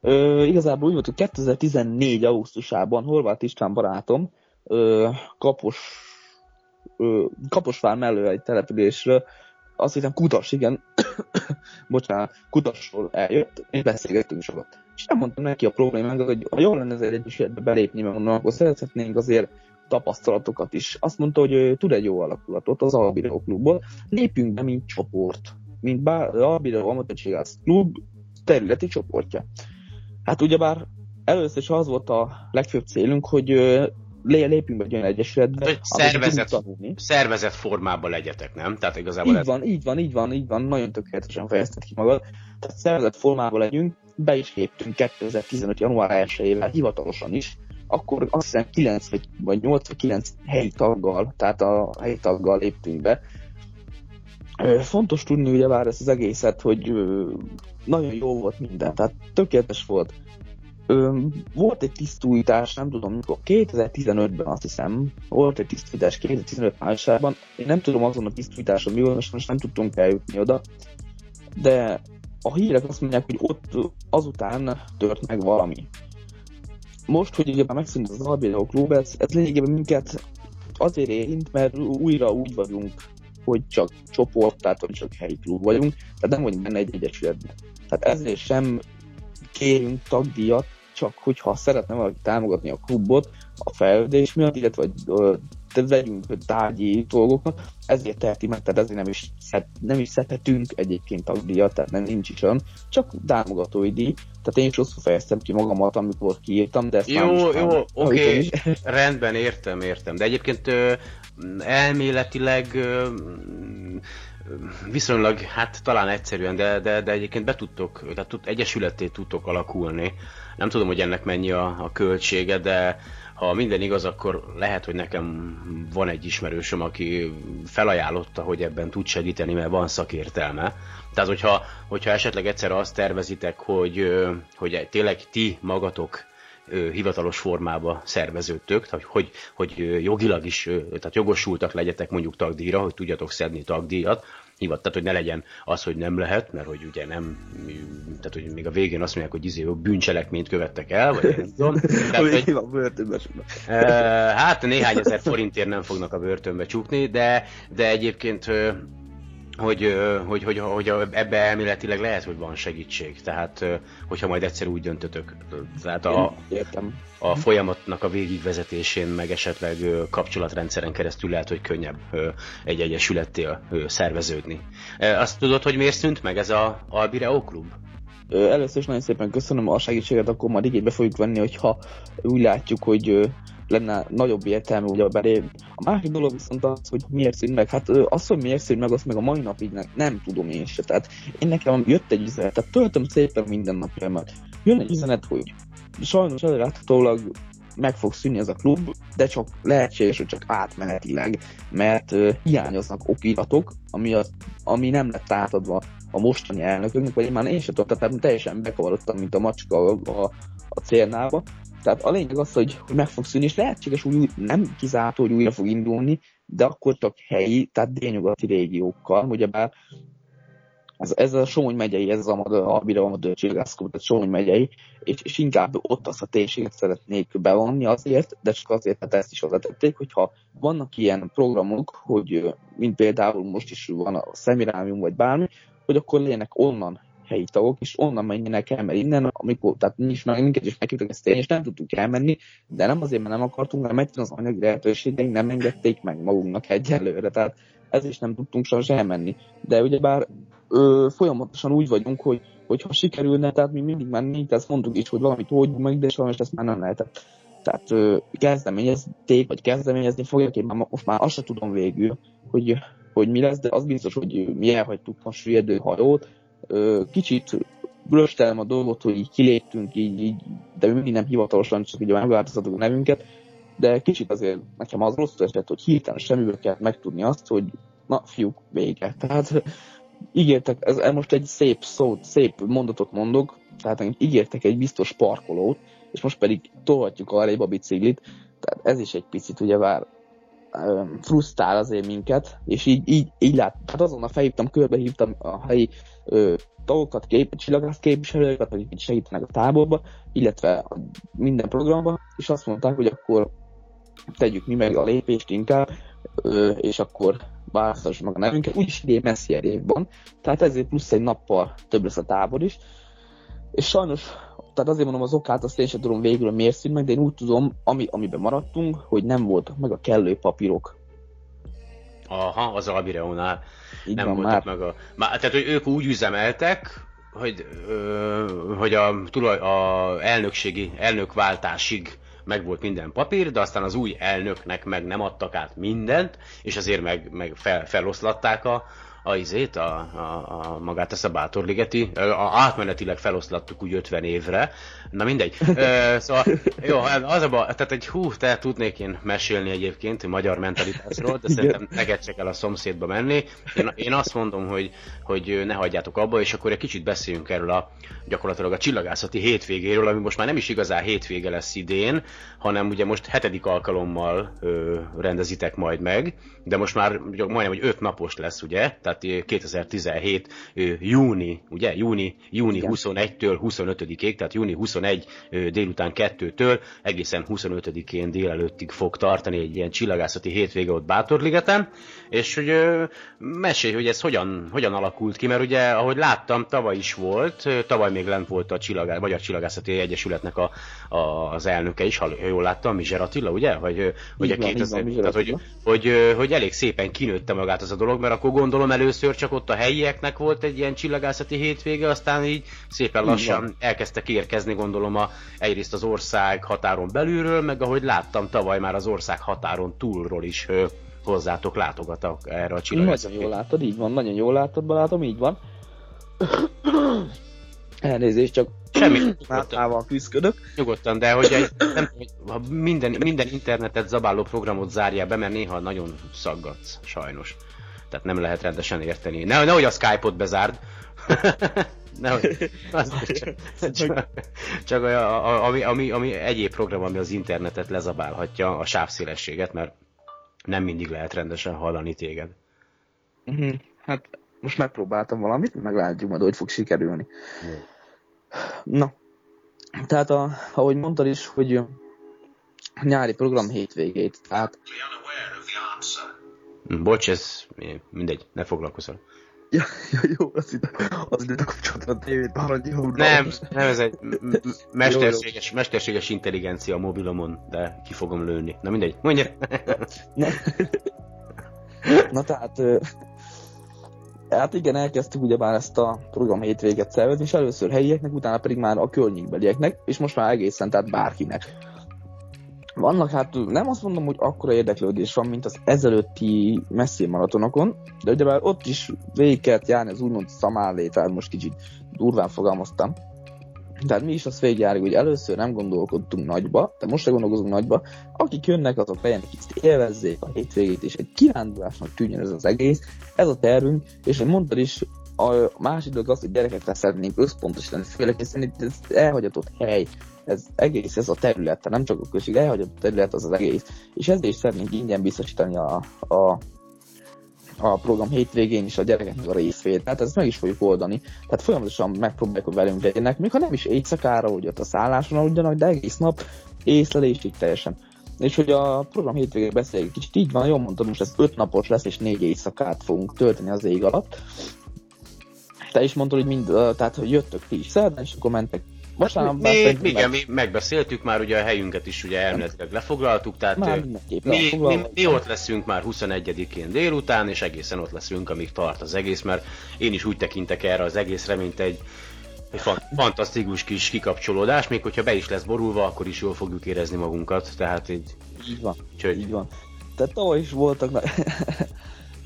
Speaker 5: Ö, igazából úgy volt, hogy 2014. augusztusában Horváth István barátom ö, Kapos, ö, Kaposvár mellő egy településről, azt hiszem Kutas, igen, bocsánat, Kutasról eljött, és beszélgettünk sokat. És nem mondtam neki a problémánkat, hogy ha jól lenne ezért egyesületbe belépni, mert mondom, akkor szeretnénk azért tapasztalatokat is. Azt mondta, hogy tud egy jó alakulatot az Albireo klubból, lépjünk be, mint csoport, mint bár Albireo Amatőrségász klub területi csoportja. Hát ugyebár először is az volt a legfőbb célunk, hogy lépjünk be egy olyan egyesületbe,
Speaker 1: hogy szervezet, szervezet formában legyetek, nem? Tehát igazából
Speaker 5: így ez... van, így van, így van, így van, nagyon tökéletesen fejezted ki magad. Tehát szervezet formában legyünk, be is léptünk 2015. január 1-ével hivatalosan is, akkor azt hiszem 9 vagy, vagy 8 vagy 9 helyi taggal, tehát a helyi taggal léptünk be. Fontos tudni ugye már ezt az egészet, hogy nagyon jó volt minden, tehát tökéletes volt. Ö, volt egy tisztújítás, nem tudom mikor, 2015-ben azt hiszem, volt egy tisztújítás 2015 májusában, én nem tudom azon a tisztújításon mi volt, most, most nem tudtunk eljutni oda, de a hírek azt mondják, hogy ott azután tört meg valami. Most, hogy ugye már megszűnt az Albino Klub, ez, ez lényegében minket azért érint, mert újra úgy vagyunk, hogy csak csoport, tehát hogy csak helyi klub vagyunk, tehát nem vagyunk benne egy egyesületben. Tehát ezért sem kérünk tagdíjat, csak hogyha szeretne valaki támogatni a klubot a fejlődés miatt, illetve vagy vegyünk tárgyi dolgoknak, ezért teheti meg, tehát ezért nem is, szed, nem is szedhetünk egyébként tagdíjat, tehát nem nincs is olyan, csak támogatói díj. Tehát én is rosszul fejeztem ki magamat, amikor kiírtam, de ezt
Speaker 1: Jó, jó, oké, okay. rendben, értem, értem. De egyébként ö, elméletileg ö, viszonylag, hát talán egyszerűen, de, de, de egyébként be tudtok, tehát tud, egyesületté tudtok alakulni. Nem tudom, hogy ennek mennyi a, a költsége, de ha minden igaz, akkor lehet, hogy nekem van egy ismerősöm, aki felajánlotta, hogy ebben tud segíteni, mert van szakértelme. Tehát, hogyha, hogyha esetleg egyszer azt tervezitek, hogy, hogy tényleg ti magatok hivatalos formába szerveződtök, tehát hogy, hogy jogilag is, tehát jogosultak legyetek mondjuk tagdíjra, hogy tudjatok szedni tagdíjat, hivat, tehát hogy ne legyen az, hogy nem lehet, mert hogy ugye nem, tehát hogy még a végén azt mondják, hogy izé, bűncselekményt követtek el, vagy nem tudom. Tehát, hogy, börtönbe hát néhány ezer forintért nem fognak a börtönbe csukni, de, de egyébként hogy, hogy, hogy, hogy ebbe elméletileg lehet, hogy van segítség. Tehát, hogyha majd egyszer úgy döntötök. Tehát a,
Speaker 5: Értem.
Speaker 1: a folyamatnak a végigvezetésén, meg esetleg kapcsolatrendszeren keresztül lehet, hogy könnyebb egy egyesülettél szerveződni. Azt tudod, hogy miért szűnt meg ez a Albireo klub?
Speaker 5: Először is nagyon szépen köszönöm a segítséget, akkor majd igénybe fogjuk venni, hogyha úgy látjuk, hogy lenne nagyobb értelme ugye belé. A másik dolog viszont az, hogy miért szűnt meg. Hát az, hogy miért szűnt meg, azt meg a mai napig nem, nem tudom én se. Tehát én nekem jött egy üzenet, tehát töltöm szépen minden napjaimat. Jön egy üzenet, hogy sajnos előráthatólag meg fog szűnni ez a klub, de csak lehetséges, hogy csak átmenetileg, mert uh, hiányoznak okiratok, ami, az, ami nem lett átadva a mostani elnököknek, vagy én már én sem tudom, tehát teljesen bekavarodtam, mint a macska a, a célnába. Tehát a lényeg az, hogy, hogy meg fog szűnni, és lehetséges, hogy nem kizárt, hogy újra fog indulni, de akkor csak helyi, tehát délnyugati régiókkal, ugyebár ez, ez a Somogy megyei, ez a, a Abira Amadő Csillászkó, tehát Somogy megyei, és, és inkább ott azt a térséget szeretnék bevonni azért, de csak azért, mert ezt is hozzátették, hogyha vannak ilyen programok, hogy mint például most is van a szemirámium vagy bármi, hogy akkor legyenek onnan helyi tagok, és onnan menjenek el, mert innen, amikor, tehát nincs meg minket is meghívtak ezt és nem tudtuk elmenni, de nem azért, mert nem akartunk, hanem egyszerűen az anyagi lehetőségeink nem engedték meg magunknak egyelőre, tehát ez is nem tudtunk sajnos elmenni. De ugyebár ö, folyamatosan úgy vagyunk, hogy hogyha sikerülne, tehát mi mindig mennénk, ezt mondtuk is, hogy valamit oldjunk meg, de sajnos ezt már nem lehetett. Tehát ö, kezdeményezték, vagy kezdeményezni fogják, én már, most már azt sem tudom végül, hogy, hogy mi lesz, de az biztos, hogy mi elhagytuk a süllyedő hajót, kicsit röstelem a dolgot, hogy így kiléptünk, így, így, de mi mindig nem hivatalosan, csak ugye megváltoztatok a nevünket, de kicsit azért nekem az rossz esett, hogy hirtelen semmiből kellett megtudni azt, hogy na fiúk, vége. Tehát ígértek, ez, most egy szép szót, szép mondatot mondok, tehát ígértek egy biztos parkolót, és most pedig tolhatjuk arrébb a biciklit, tehát ez is egy picit ugye vár frusztrál azért minket, és így, így, így lát, hát azonnal felhívtam, körbehívtam a helyi ö, tagokat, kép, csillagász képviselőket, itt segítenek a táborba, illetve minden programba, és azt mondták, hogy akkor tegyük mi meg a lépést inkább, ö, és akkor változtassuk meg a nevünket, úgyis idén év van, tehát ezért plusz egy nappal több lesz a tábor is, és sajnos, tehát azért mondom az okát, azt én sem tudom végül miért szűnt meg, de én úgy tudom, ami, amiben maradtunk, hogy nem voltak meg a kellő papírok.
Speaker 1: Aha, az Albireónál nem
Speaker 5: van
Speaker 1: voltak
Speaker 5: már.
Speaker 1: meg a... Má, tehát, hogy ők úgy üzemeltek, hogy, ö, hogy a, tulaj, a elnökségi, elnökváltásig megvolt minden papír, de aztán az új elnöknek meg nem adtak át mindent, és azért meg, meg fel, feloszlatták a, a izét, a, a, a magát ezt a Bátorligeti, a, átmenetileg feloszlattuk úgy 50 évre, na mindegy. Ö, szóval, jó, az a baj, tehát egy hú, te tudnék én mesélni egyébként magyar mentalitásról, de szerintem neget el a szomszédba menni. Én, én azt mondom, hogy, hogy ne hagyjátok abba, és akkor egy kicsit beszéljünk erről a gyakorlatilag a csillagászati hétvégéről, ami most már nem is igazán hétvége lesz idén, hanem ugye most hetedik alkalommal ö, rendezitek majd meg, de most már majdnem, hogy öt napos lesz, ugye? Tehát ö, 2017 ö, júni, ugye? Júni, júni
Speaker 5: Igen.
Speaker 1: 21-től 25-ig, tehát júni 21 ö, délután 2-től egészen 25-én délelőttig fog tartani egy ilyen csillagászati hétvége ott Bátorligeten, és hogy mesélj, hogy ez hogyan, hogyan alakult ki, mert ugye, ahogy láttam, tavaly is volt, tavaly még lent volt a csillagá, Magyar Csillagászati Egyesületnek a, a, az elnöke is, ha jól láttam, Mizser Attila, ugye? Hogy, a
Speaker 5: van, így
Speaker 1: 2000,
Speaker 5: van,
Speaker 1: tehát, hogy, hogy, hogy elég szépen kinőtte magát az a dolog, mert akkor gondolom először csak ott a helyieknek volt egy ilyen csillagászati hétvége, aztán így szépen
Speaker 5: Így
Speaker 1: lassan
Speaker 5: van.
Speaker 1: elkezdtek érkezni, gondolom a, egyrészt az ország határon belülről, meg ahogy láttam, tavaly már az ország határon túlról is hozzátok látogatok erre a csillagászati
Speaker 5: Nagyon jól látod, így van, nagyon jól látod, barátom, így van. Elnézést, csak
Speaker 1: Semmi,
Speaker 5: mátával küzdködök.
Speaker 1: nyugodtan, de hogy egy, nem, ha minden, minden internetet zabáló programot zárjál be, mert néha nagyon szaggatsz, sajnos. Tehát nem lehet rendesen érteni. Ne, nehogy a Skype-ot bezárd. nehogy, az, csak, csak, csak a, a, ami, ami, ami egyéb program, ami az internetet lezabálhatja, a sávszélességet, mert nem mindig lehet rendesen hallani téged.
Speaker 5: Mhm. Hát most megpróbáltam valamit, meglátjuk majd, hogy fog sikerülni. Na, tehát a, ahogy mondtad is, hogy a nyári program hétvégét, tehát
Speaker 1: Bocs, ez mindegy, ne foglalkozol.
Speaker 5: Ja, ja, jó, az ide, az ide kapcsolatban a tévét, jó.
Speaker 1: Nem, nem, ez egy mesterséges, mesterséges intelligencia a mobilomon, de ki fogom lőni. Na mindegy, mondja.
Speaker 5: Ne. Na tehát, hát igen, elkezdtük ugyebár ezt a program hétvéget szervezni, és először helyieknek, utána pedig már a környékbelieknek, és most már egészen, tehát bárkinek. Vannak hát, nem azt mondom, hogy akkora érdeklődés van, mint az ezelőtti messzi maratonokon, de ugyebár ott is végig kellett járni az úgymond szamálé, tehát most kicsit durván fogalmaztam. Tehát mi is azt végigjárjuk, hogy először nem gondolkodtunk nagyba, de most se gondolkozunk nagyba. Akik jönnek, azok legyenek kicsit élvezzék a hétvégét, és egy kirándulásnak tűnjön ez az egész. Ez a tervünk, és hogy mondtad is, a másik dolog az, hogy gyerekekre szeretnénk összpontosítani, főleg hiszen itt ez elhagyatott hely, ez egész, ez a terület, nem csak a község, elhagyatott terület az az egész, és ezért is szeretnénk ingyen biztosítani a, a a program hétvégén is a gyerekeknek a részvét, tehát ezt meg is fogjuk oldani. Tehát folyamatosan megpróbáljuk, hogy velünk legyenek, még ha nem is éjszakára, hogy ott a szálláson aludjanak, de egész nap észlelésig teljesen. És hogy a program hétvégén beszéljük, kicsit így van, jól mondtam, most ez öt napos lesz, és négy éjszakát fogunk tölteni az ég alatt. Te is mondtad, hogy mind, tehát hogy jöttök ti is szerdán, és akkor mentek
Speaker 1: Vasárnap mi, mi, igen, mi megbeszéltük már, ugye a helyünket is ugye elméletileg lefoglaltuk, tehát már mi, mi, mi, ott leszünk már 21-én délután, és egészen ott leszünk, amíg tart az egész, mert én is úgy tekintek erre az egészre, mint egy, egy fantasztikus kis kikapcsolódás, még hogyha be is lesz borulva, akkor is jól fogjuk érezni magunkat, tehát így...
Speaker 5: Így van, csögy. így van. Tehát tavaly is voltak, na...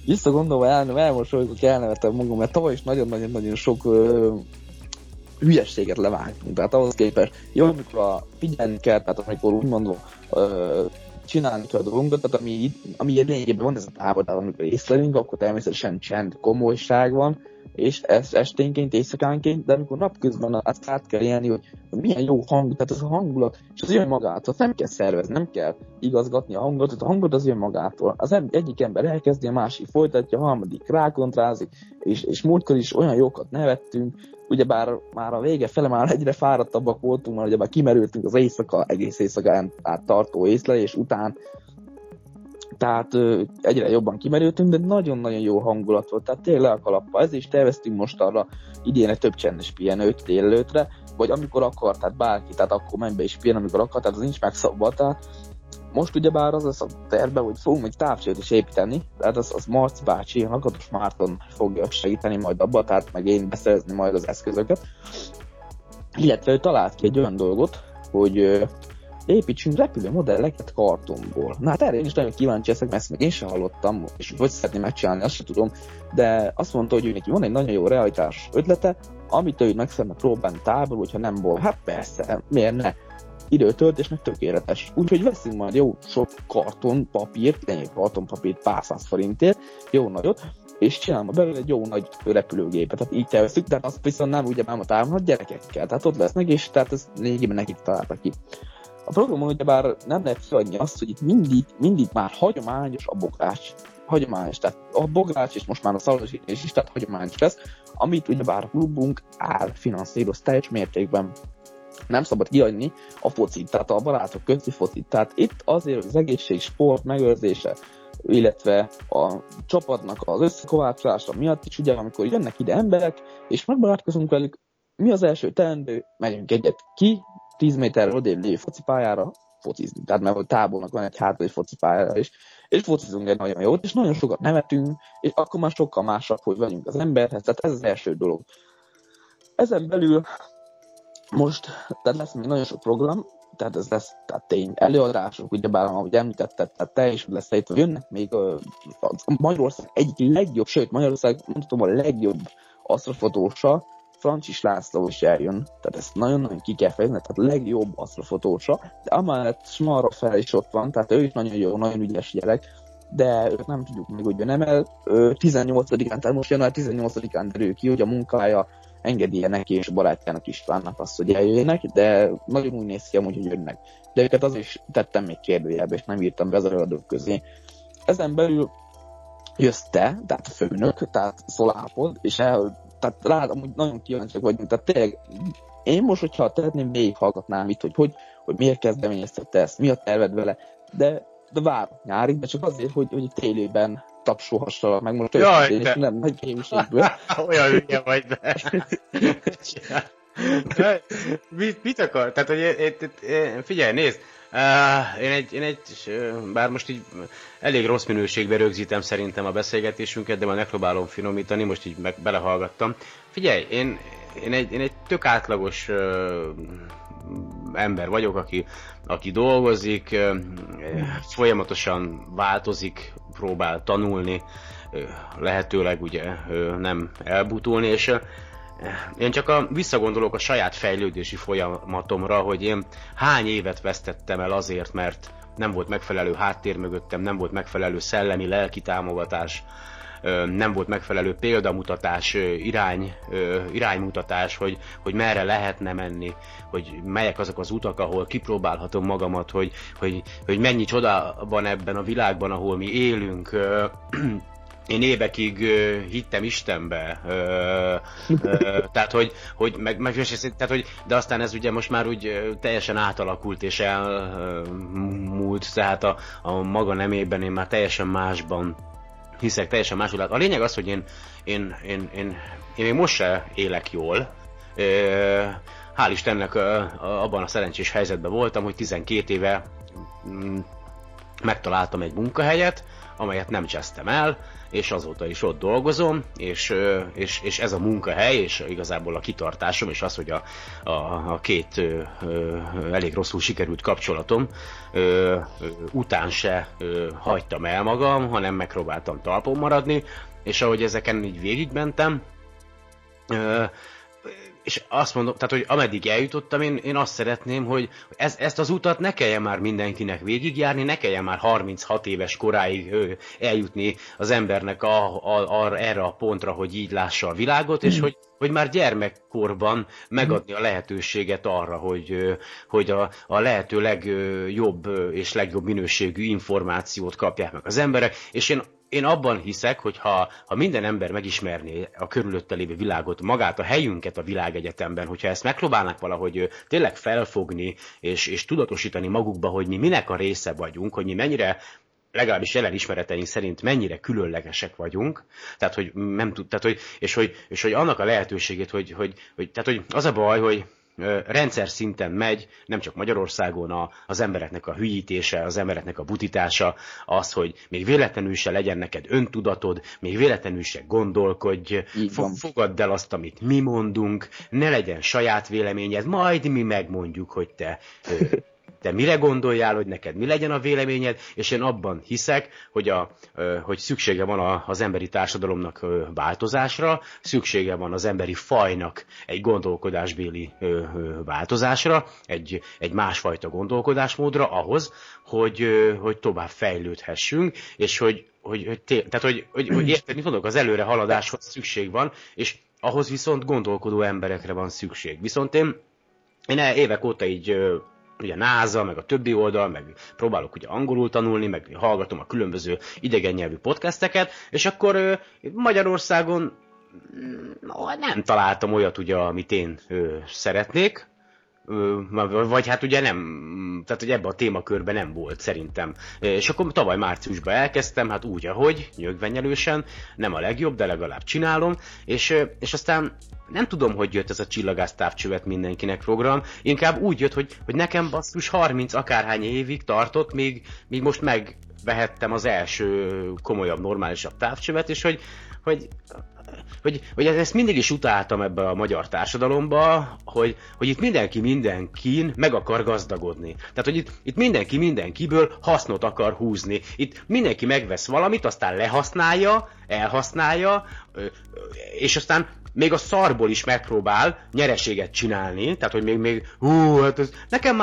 Speaker 5: visszagondolva el, elmosolygok, elnevetem magam, mert tavaly is nagyon-nagyon-nagyon sok hülyességet levágtunk. Tehát ahhoz képest jó, amikor figyelni kell, tehát amikor úgymond uh, csinálni kell a dolgunkat, tehát ami, ami lényegében van ez a távol, tehát amikor észlelünk, akkor természetesen csend, komolyság van, és ez esténként, éjszakánként, de amikor napközben azt át kell élni, hogy milyen jó hang, tehát az a hangulat, és az jön magától, nem kell szervezni, nem kell igazgatni a hangot, tehát a hangot az jön magától. Az egyik ember elkezdi, a másik folytatja, a harmadik rákontrázik, és, és múltkor is olyan jókat nevettünk, ugyebár már a vége fele már egyre fáradtabbak voltunk, mert ugyebár kimerültünk az éjszaka, egész éjszakán át tartó észlelés után, tehát ö, egyre jobban kimerültünk, de nagyon-nagyon jó hangulat volt, tehát tényleg a kalappa. Ez is terveztünk most arra idén több csendes pihenőt délelőtre, vagy amikor akar, tehát bárki, tehát akkor menj be is pihen, amikor akar, tehát az nincs megszabva, tehát most ugyebár az lesz a terve, hogy fogunk egy távcsőt is építeni, tehát az, az Marc bácsi, Lakatos Márton fogja segíteni majd abba, tehát meg én beszerezni majd az eszközöket. Illetve ő talált ki egy olyan dolgot, hogy építsünk repülő modelleket kartonból. Na hát erre én is nagyon kíváncsi leszek, mert ezt még én sem hallottam, és hogy szeretném megcsinálni, azt sem tudom, de azt mondta, hogy neki van egy nagyon jó realitás ötlete, amit ő meg szeretne próbálni távolul, hogyha nem ból. Hát persze, miért ne? időtöltésnek tökéletes. Úgyhogy veszünk majd jó sok karton papírt, ennyi kartonpapírt pár száz forintért, jó nagyot, és csinálom belőle egy jó nagy repülőgépet. Tehát így terveztük, de azt viszont nem ugye már a gyerekekkel. Tehát ott lesznek, és tehát ez lényegében nekik találtak ki. A programon ugyebár nem lehet feladni azt, hogy itt mindig, mindig már hagyományos a bogrács. Hagyományos, tehát a bogrács és most már a szalosítás is, tehát hagyományos lesz, amit ugyebár a klubunk áll finanszíroz teljes mértékben nem szabad kiadni a focit, tehát a barátok közti focit. Tehát itt azért az egészség, sport megőrzése, illetve a csapatnak az összekovácsolása miatt is, ugye, amikor jönnek ide emberek, és megbarátkozunk velük, mi az első teendő, megyünk egyet ki, 10 méter odébb lévő focipályára, focizni. Tehát mert a tábornak van egy hátra egy focipályára is, és focizunk egy nagyon jót, és nagyon sokat nevetünk, és akkor már sokkal másabb, hogy vagyunk az emberhez, tehát ez az első dolog. Ezen belül most, tehát lesz még nagyon sok program, tehát ez lesz tehát tény előadások, ugyebár, ahogy említetted, tehát te is lesz itt, jönnek még a Magyarország egyik legjobb, sőt Magyarország mondhatom a legjobb asztrofotósa, Francsis László is eljön, tehát ezt nagyon-nagyon ki kell fejezni, tehát legjobb asztrofotósa, de amellett Smarra fel is ott van, tehát ő is nagyon jó, nagyon ügyes gyerek, de őt nem tudjuk még, hogy nem el. 18-án, tehát most január 18-án derül ki, hogy a munkája engedélye neki és barátjának Istvánnak azt, hogy eljöjjenek, de nagyon úgy néz ki amúgy, hogy jönnek. De őket az is tettem még kérdőjelbe, és nem írtam be az előadók közé. Ezen belül jössz te, tehát a főnök, tehát Szolápod, és el, tehát rád amúgy nagyon kíváncsiak vagyunk, tehát tényleg én most, hogyha tehetném, végighallgatnám itt, hogy, hogy, hogy miért kezdeményeztette ezt, mi a terved vele, de, de vár nyárig, de csak azért, hogy, hogy élőben tapsolhassalak meg most
Speaker 1: Jaj, és
Speaker 5: nem nagy kémségből.
Speaker 1: Olyan hülye vagy, de. mit, mit akar? Tehát, hogy figyelj, nézd, Uh, én egy, én egy, bár most így elég rossz minőségben rögzítem szerintem a beszélgetésünket, de majd megpróbálom finomítani, most így meg belehallgattam. Figyelj, én, én, egy, én egy tök átlagos uh, ember vagyok, aki, aki dolgozik, uh, folyamatosan változik próbál tanulni, lehetőleg ugye nem elbutulni, és én csak a, visszagondolok a saját fejlődési folyamatomra, hogy én hány évet vesztettem el azért, mert nem volt megfelelő háttér mögöttem, nem volt megfelelő szellemi, lelki támogatás, nem volt megfelelő példamutatás, irány, iránymutatás, hogy, hogy merre lehetne menni, hogy melyek azok az utak, ahol kipróbálhatom magamat, hogy, hogy, hogy mennyi csoda van ebben a világban, ahol mi élünk, én évekig hittem Istenbe, uh, uh, tehát hogy, hogy meg, meg tehát, hogy, de aztán ez ugye most már úgy teljesen átalakult és elmúlt, tehát a, a maga nemében én már teljesen másban hiszek, teljesen máshol. A lényeg az, hogy én, én, én, én, én még most se élek jól, uh, hál' Istennek uh, abban a szerencsés helyzetben voltam, hogy 12 éve um, megtaláltam egy munkahelyet, amelyet nem csesztem el, és azóta is ott dolgozom, és, és, és ez a munkahely, és igazából a kitartásom, és az, hogy a, a, a két ö, elég rosszul sikerült kapcsolatom ö, után se ö, hagytam el magam, hanem megpróbáltam talpon maradni, és ahogy ezeken így végigmentem, ö, és azt mondom, tehát, hogy ameddig eljutottam, én, én azt szeretném, hogy ez, ezt az utat ne kelljen már mindenkinek végigjárni, ne kelljen már 36 éves koráig ö, eljutni az embernek a, a, a, erre a pontra, hogy így lássa a világot, és mm. hogy, hogy már gyermekkorban megadni a lehetőséget arra, hogy, hogy a, a lehető legjobb és legjobb minőségű információt kapják meg az emberek, és én én abban hiszek, hogy ha, ha minden ember megismerné a körülötte lévő világot, magát a helyünket a világegyetemben, hogyha ezt megpróbálnak valahogy tényleg felfogni, és, és tudatosítani magukba, hogy mi minek a része vagyunk, hogy mi mennyire legalábbis jelen ismereteink szerint mennyire különlegesek vagyunk, tehát hogy nem tud, tehát hogy, és hogy, és hogy annak a lehetőségét, hogy, hogy, hogy, tehát hogy az a baj, hogy, rendszer szinten megy, nem csak Magyarországon a, az embereknek a hülyítése, az embereknek a butítása, az, hogy még véletlenül se legyen neked öntudatod, még véletlenül se gondolkodj, fo- fogadd el azt, amit mi mondunk, ne legyen saját véleményed, majd mi megmondjuk, hogy te te mire gondoljál, hogy neked mi legyen a véleményed, és én abban hiszek, hogy, a, hogy szüksége van az emberi társadalomnak változásra, szüksége van az emberi fajnak egy gondolkodásbéli változásra, egy, egy másfajta gondolkodásmódra ahhoz, hogy, hogy tovább fejlődhessünk, és hogy, hogy, hogy, tehát, hogy, hogy, hogy érted, mit mondok, az előre haladáshoz szükség van, és ahhoz viszont gondolkodó emberekre van szükség. Viszont én, én évek óta így ugye NASA, meg a többi oldal, meg próbálok ugye angolul tanulni, meg hallgatom a különböző idegen nyelvű podcasteket, és akkor Magyarországon mm, nem találtam olyat ugye, amit én szeretnék, vagy hát ugye nem, tehát hogy ebben a témakörben nem volt szerintem. És akkor tavaly márciusban elkezdtem, hát úgy, ahogy, nyögvenyelősen, nem a legjobb, de legalább csinálom, és, és aztán nem tudom, hogy jött ez a csillagász távcsövet mindenkinek program, inkább úgy jött, hogy, hogy nekem basszus 30 akárhány évig tartott, még, még most megvehettem az első komolyabb, normálisabb távcsövet, és hogy, hogy hogy, hogy ezt mindig is utáltam ebbe a magyar társadalomba, hogy, hogy itt mindenki mindenkin meg akar gazdagodni. Tehát, hogy itt, itt mindenki mindenkiből hasznot akar húzni. Itt mindenki megvesz valamit, aztán lehasználja, elhasználja, és aztán még a szarból is megpróbál nyereséget csinálni, tehát hogy még, még hú, hát ez, nekem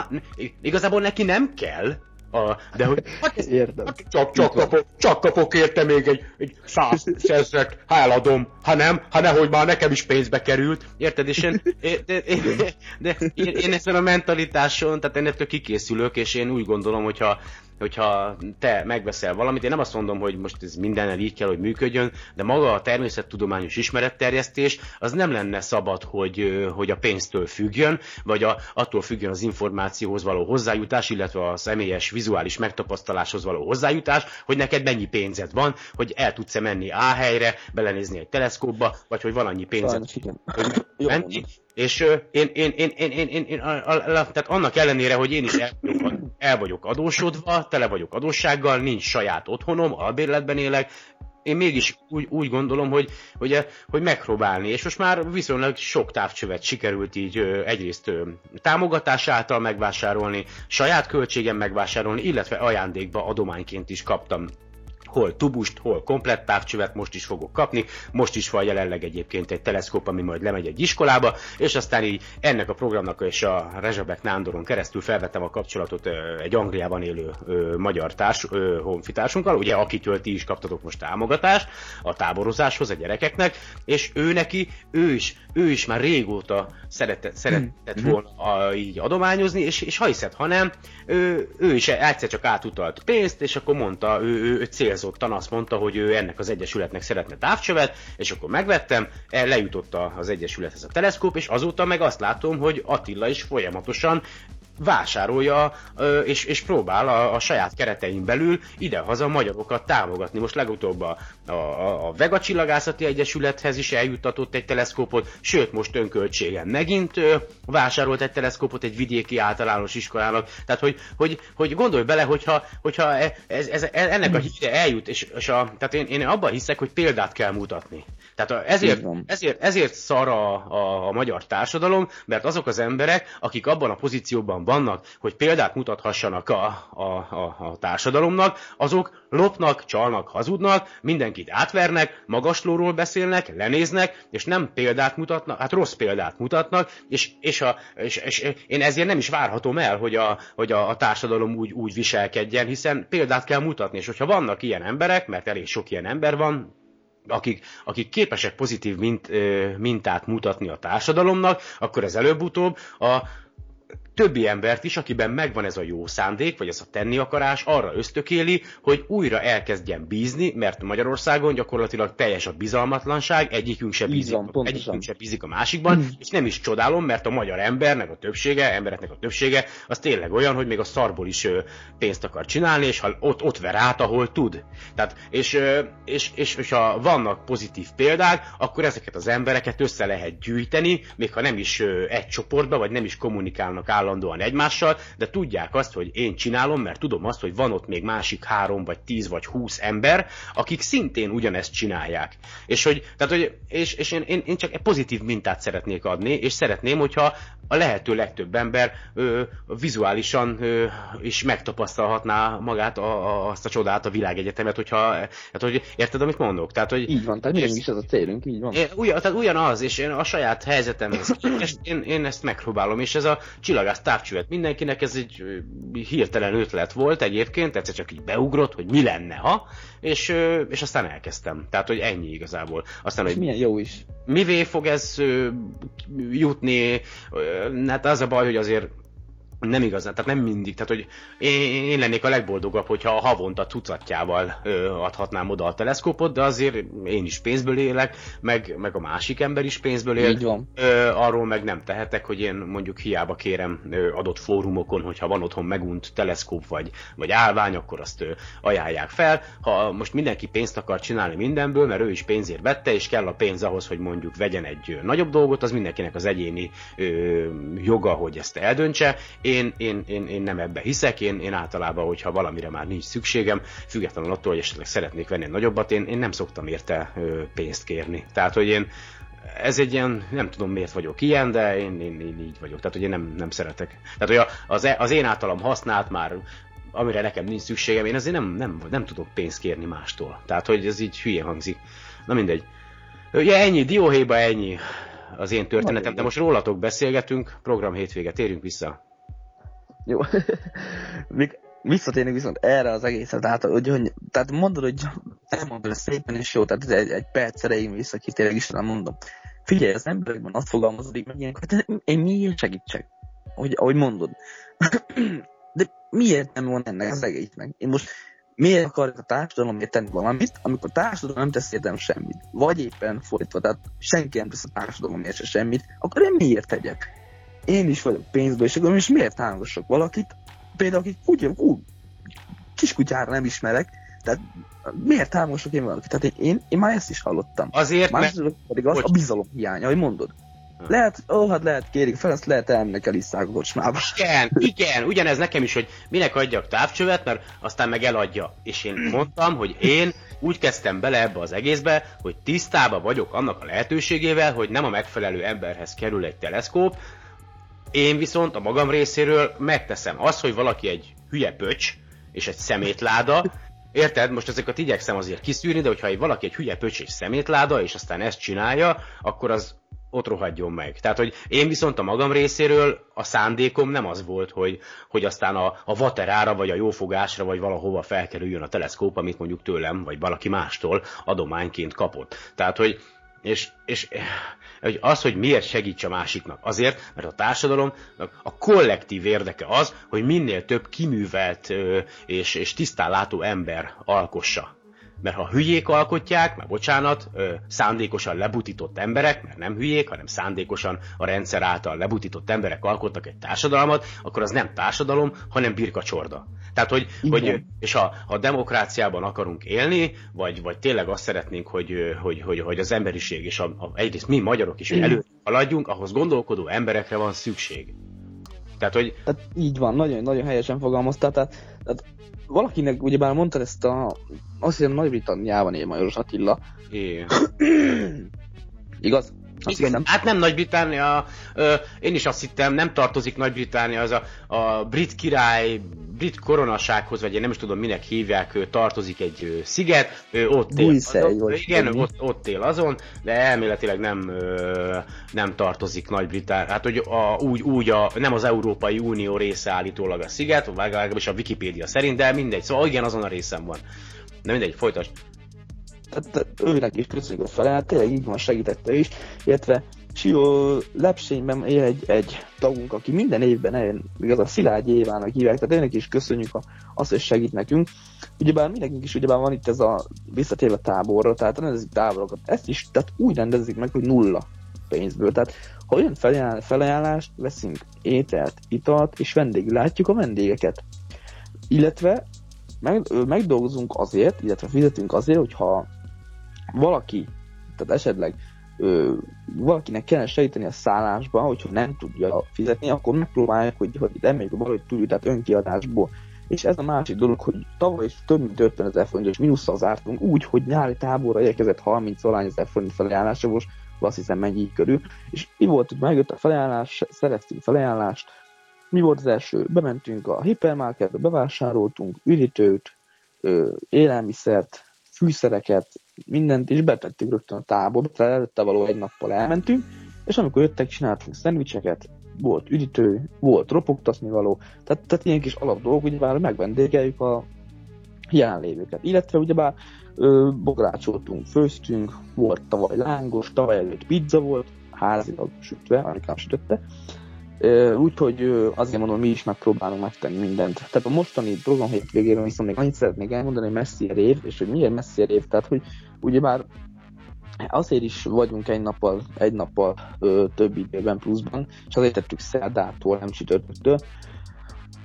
Speaker 1: igazából neki nem kell, a, de hogy hát, Értem. Hát csak, csak, kapok, csak kapok érte még egy, egy száz ezret, ha eladom, ha nem, ha nehogy már nekem is pénzbe került, érted? És én, de, de, de, de én, én ezen a mentalitáson, tehát én ettől kikészülök, és én úgy gondolom, hogyha hogyha te megveszel valamit, én nem azt mondom, hogy most ez mindennel így kell, hogy működjön, de maga a természettudományos ismeretterjesztés az nem lenne szabad, hogy, hogy a pénztől függjön, vagy a, attól függjön az információhoz való hozzájutás, illetve a személyes vizuális megtapasztaláshoz való hozzájutás, hogy neked mennyi pénzed van, hogy el tudsz-e menni A helyre, belenézni egy teleszkópba, vagy hogy van annyi pénzed, hogy menni. És én, én, én, én, én, én, én a, a, tehát annak ellenére, hogy én is el vagyok, el vagyok adósodva, tele vagyok adóssággal, nincs saját otthonom, albérletben élek, én mégis úgy, úgy gondolom, hogy, hogy, hogy megpróbálni, és most már viszonylag sok távcsövet sikerült így egyrészt támogatás által megvásárolni, saját költségem megvásárolni, illetve ajándékba adományként is kaptam hol tubust, hol komplett távcsövet, most is fogok kapni, most is van jelenleg egyébként egy teleszkóp, ami majd lemegy egy iskolába, és aztán így ennek a programnak és a Rezsabek Nándoron keresztül felvettem a kapcsolatot egy Angliában élő magyar társ, honfitársunkkal, ugye akitől ti is kaptatok most támogatást a táborozáshoz a gyerekeknek, és ő neki, ő is, ő is már régóta szeretett, szeretett hmm. volna a, így adományozni, és, és ha hiszed, ha nem, ő, ő is egyszer csak átutalt pénzt, és akkor mondta, ő, ő, ő célzottan azt mondta, hogy ő ennek az egyesületnek szeretne távcsövet, és akkor megvettem, lejutott az egyesülethez a teleszkóp, és azóta meg azt látom, hogy Attila is folyamatosan vásárolja és, és próbál a, a saját keretein belül idehaza magyarokat támogatni. Most legutóbb a, a, a Vega Csillagászati Egyesülethez is eljuttatott egy teleszkópot, sőt most önköltségen megint vásárolt egy teleszkópot egy vidéki általános iskolának. Tehát, hogy, hogy, hogy gondolj bele, hogyha, hogyha e, ez, ez, ennek a híre eljut, és, és a, tehát én, én abban hiszek, hogy példát kell mutatni. Tehát ezért, ezért, ezért szar a, a, a magyar társadalom, mert azok az emberek, akik abban a pozícióban vannak, hogy példát mutathassanak a, a, a, a társadalomnak, azok lopnak, csalnak, hazudnak, mindenkit átvernek, magaslóról beszélnek, lenéznek, és nem példát mutatnak, hát rossz példát mutatnak, és, és, a, és, és én ezért nem is várhatom el, hogy a, hogy a, a társadalom úgy, úgy viselkedjen, hiszen példát kell mutatni, és hogyha vannak ilyen emberek, mert elég sok ilyen ember van, akik, akik képesek pozitív mint, mintát mutatni a társadalomnak, akkor ez előbb-utóbb a, többi embert is, akiben megvan ez a jó szándék, vagy ez a tenni akarás, arra ösztökéli, hogy újra elkezdjen bízni, mert Magyarországon gyakorlatilag teljes a bizalmatlanság, egyikünk se bízik, van, egyikünk se bízik a másikban, mm. és nem is csodálom, mert a magyar embernek a többsége, embereknek a többsége, az tényleg olyan, hogy még a szarból is pénzt akar csinálni, és ha ott, ott ver át, ahol tud. Tehát, és, és, és, és ha vannak pozitív példák, akkor ezeket az embereket össze lehet gyűjteni, még ha nem is egy csoportba, vagy nem is kommunikálnak állandóan egymással, de tudják azt, hogy én csinálom, mert tudom azt, hogy van ott még másik három, vagy tíz, vagy húsz ember, akik szintén ugyanezt csinálják. És, hogy, tehát, hogy, és, és én, én, én csak egy pozitív mintát szeretnék adni, és szeretném, hogyha a lehető legtöbb ember ö, vizuálisan ö, is megtapasztalhatná magát, a, a, azt a csodát, a világegyetemet, hogyha, hát, hogy érted, amit mondok? Tehát, hogy,
Speaker 5: így van, tehát és, is ez a célunk, így van.
Speaker 1: Ugyan, tehát ugyanaz, és én a saját helyzetemhez, és én, én ezt megpróbálom, és ez a csillagász távcsövet mindenkinek, ez egy hirtelen ötlet volt egyébként, egyszer csak így beugrott, hogy mi lenne, ha, és, és aztán elkezdtem. Tehát, hogy ennyi igazából. Aztán,
Speaker 5: és hogy milyen jó is.
Speaker 1: Mivé fog ez jutni, hát az a baj, hogy azért nem igazán, tehát nem mindig, tehát hogy én, én lennék a legboldogabb, hogyha a havonta tucatjával ö, adhatnám oda a teleszkópot, de azért én is pénzből élek, meg, meg a másik ember is pénzből él.
Speaker 5: Így van.
Speaker 1: Ö, arról meg nem tehetek, hogy én mondjuk hiába kérem ö, adott fórumokon, hogyha van otthon megunt teleszkóp vagy, vagy állvány, akkor azt ö, ajánlják fel. Ha most mindenki pénzt akar csinálni mindenből, mert ő is pénzért vette, és kell a pénz ahhoz, hogy mondjuk vegyen egy ö, nagyobb dolgot, az mindenkinek az egyéni ö, joga, hogy ezt eldöntse én, én, én, én nem ebbe hiszek, én, én általában, hogyha valamire már nincs szükségem, függetlenül attól, hogy esetleg szeretnék venni egy nagyobbat, én, én nem szoktam érte pénzt kérni. Tehát, hogy én ez egy ilyen, nem tudom miért vagyok ilyen, de én, én, én így vagyok. Tehát, hogy én nem, nem szeretek. Tehát, hogy az, e, az én általam használt már amire nekem nincs szükségem, én azért nem, nem, nem tudok pénzt kérni mástól. Tehát, hogy ez így hülye hangzik. Na mindegy. Ugye ennyi, dióhéjba ennyi az én történetem, de most rólatok beszélgetünk, program hétvége, térjünk vissza.
Speaker 5: Jó. Még visszatérni viszont erre az egészre, tehát, hogy, hogy, tehát mondod, hogy elmondod ezt szépen és jó, tehát egy, egy perc erején vissza ki, tényleg is nem mondom. Figyelj, az emberekben azt fogalmazódik meg ilyenkor, hogy én miért segítsek? Hogy, ahogy mondod. De miért nem van ennek az egésznek? Én most miért akarok a társadalomért tenni valamit, amikor a társadalom nem tesz értem semmit? Vagy éppen fordítva, tehát senki nem tesz a társadalomért se semmit, akkor én miért tegyek? Én is vagyok pénzből, és akkor is miért támogassak valakit, például akik úgy, úgy kiskutyára nem ismerek, tehát miért támogassak én valakit? Tehát én, én már ezt is hallottam.
Speaker 1: Azért,
Speaker 5: mert... pedig az hogy... a bizalom hiánya, hogy mondod. Lehet, ó, hát lehet kérik fel, ezt lehet elmennek el a kocsmába.
Speaker 1: Igen, igen, ugyanez nekem is, hogy minek adjak távcsövet, mert aztán meg eladja. És én mondtam, hogy én úgy kezdtem bele ebbe az egészbe, hogy tisztába vagyok annak a lehetőségével, hogy nem a megfelelő emberhez kerül egy teleszkóp, én viszont a magam részéről megteszem. Az, hogy valaki egy hülye pöcs, és egy szemétláda, Érted? Most ezeket igyekszem azért kiszűrni, de hogyha egy valaki egy hülye pöcsés szemétláda, és aztán ezt csinálja, akkor az ott rohadjon meg. Tehát, hogy én viszont a magam részéről a szándékom nem az volt, hogy, hogy aztán a, a vaterára, vagy a jófogásra, vagy valahova felkerüljön a teleszkóp, amit mondjuk tőlem, vagy valaki mástól adományként kapott. Tehát, hogy és, és hogy az, hogy miért segíts a másiknak. Azért, mert a társadalom a kollektív érdeke az, hogy minél több kiművelt és, és tisztánlátó ember alkossa mert ha hülyék alkotják, mert bocsánat, szándékosan lebutított emberek, mert nem hülyék, hanem szándékosan a rendszer által lebutított emberek alkottak egy társadalmat, akkor az nem társadalom, hanem birkacsorda. Tehát, hogy, hogy és ha, ha a demokráciában akarunk élni, vagy, vagy tényleg azt szeretnénk, hogy, hogy, hogy, hogy az emberiség, és a, a, egyrészt mi magyarok is elő haladjunk, ahhoz gondolkodó emberekre van szükség. Tehát, hogy...
Speaker 5: Tehát így van, nagyon, nagyon helyesen fogalmaztál. Tehát, tehát valakinek, ugyebár mondtad ezt a, azt hiszem Nagy-Britanniában él Majoros Attila.
Speaker 1: Igen.
Speaker 5: Igaz?
Speaker 1: Azt Igen, hiszem. hát nem Nagy-Britannia, ö, én is azt hittem, nem tartozik Nagy-Britannia, az a, a brit király, brit koronasághoz, vagy én nem is tudom minek hívják, ő tartozik egy ö, sziget, ő ott él. azon, igen, ott, ott él azon, de elméletileg nem, ö, nem tartozik Nagy-Britannia. Hát hogy a, úgy, úgy a, nem az Európai Unió része állítólag a sziget, legalábbis a Wikipédia szerint, de mindegy, szóval igen, azon a részem van. De mindegy, folytasd
Speaker 5: tehát őnek is köszönjük a felállt, tényleg így van, segítette is, illetve Sió lepsényben él egy, egy tagunk, aki minden évben eljön, igaz a Szilágy Évának hívják, tehát őnek is köszönjük a, azt, hogy segít nekünk. Ugyebár mindenkink is ugyebár van itt ez a visszatérve táborra, tehát rendezik táborokat. Ezt is tehát úgy rendezik meg, hogy nulla pénzből. Tehát ha olyan felajánlást veszünk ételt, italt, és vendég, látjuk a vendégeket. Illetve meg, megdolgozunk azért, illetve fizetünk azért, hogyha valaki, tehát esetleg ö, valakinek kellene segíteni a szállásban, hogyha nem tudja fizetni, akkor megpróbáljuk, hogy, hogy reméljük valahogy tudjuk, tehát önkiadásból. És ez a másik dolog, hogy tavaly is több mint 50 ezer forintos mínusszal zártunk, úgy, hogy nyári táborra érkezett 30 valány ezer forint felajánlása, most azt hiszem mennyi körül. És mi volt, hogy megjött a felajánlás, szereztünk felajánlást, mi volt az első? Bementünk a hipermarketbe, bevásároltunk üdítőt, élelmiszert, fűszereket, mindent, is betettük rögtön a táborba, tehát előtte való egy nappal elmentünk, és amikor jöttek, csináltunk szendvicseket, volt üdítő, volt ropogtatni való, tehát, tehát ilyen kis alap dolgok, ugyebár megvendégeljük a jelenlévőket. Illetve ugyebár ö, bográcsoltunk, főztünk, volt tavaly lángos, tavaly előtt pizza volt, házilag sütve, anyukám sütötte, Úgyhogy azért mondom, mi is megpróbálunk megtenni mindent. Tehát a mostani program hétvégéről viszont még annyit szeretnék elmondani, hogy messzier év, és hogy miért messzier év, tehát hogy ugyebár azért is vagyunk egy nappal, egy nappal ö, több időben pluszban, és azért tettük szerdától, nem csütörtöktől,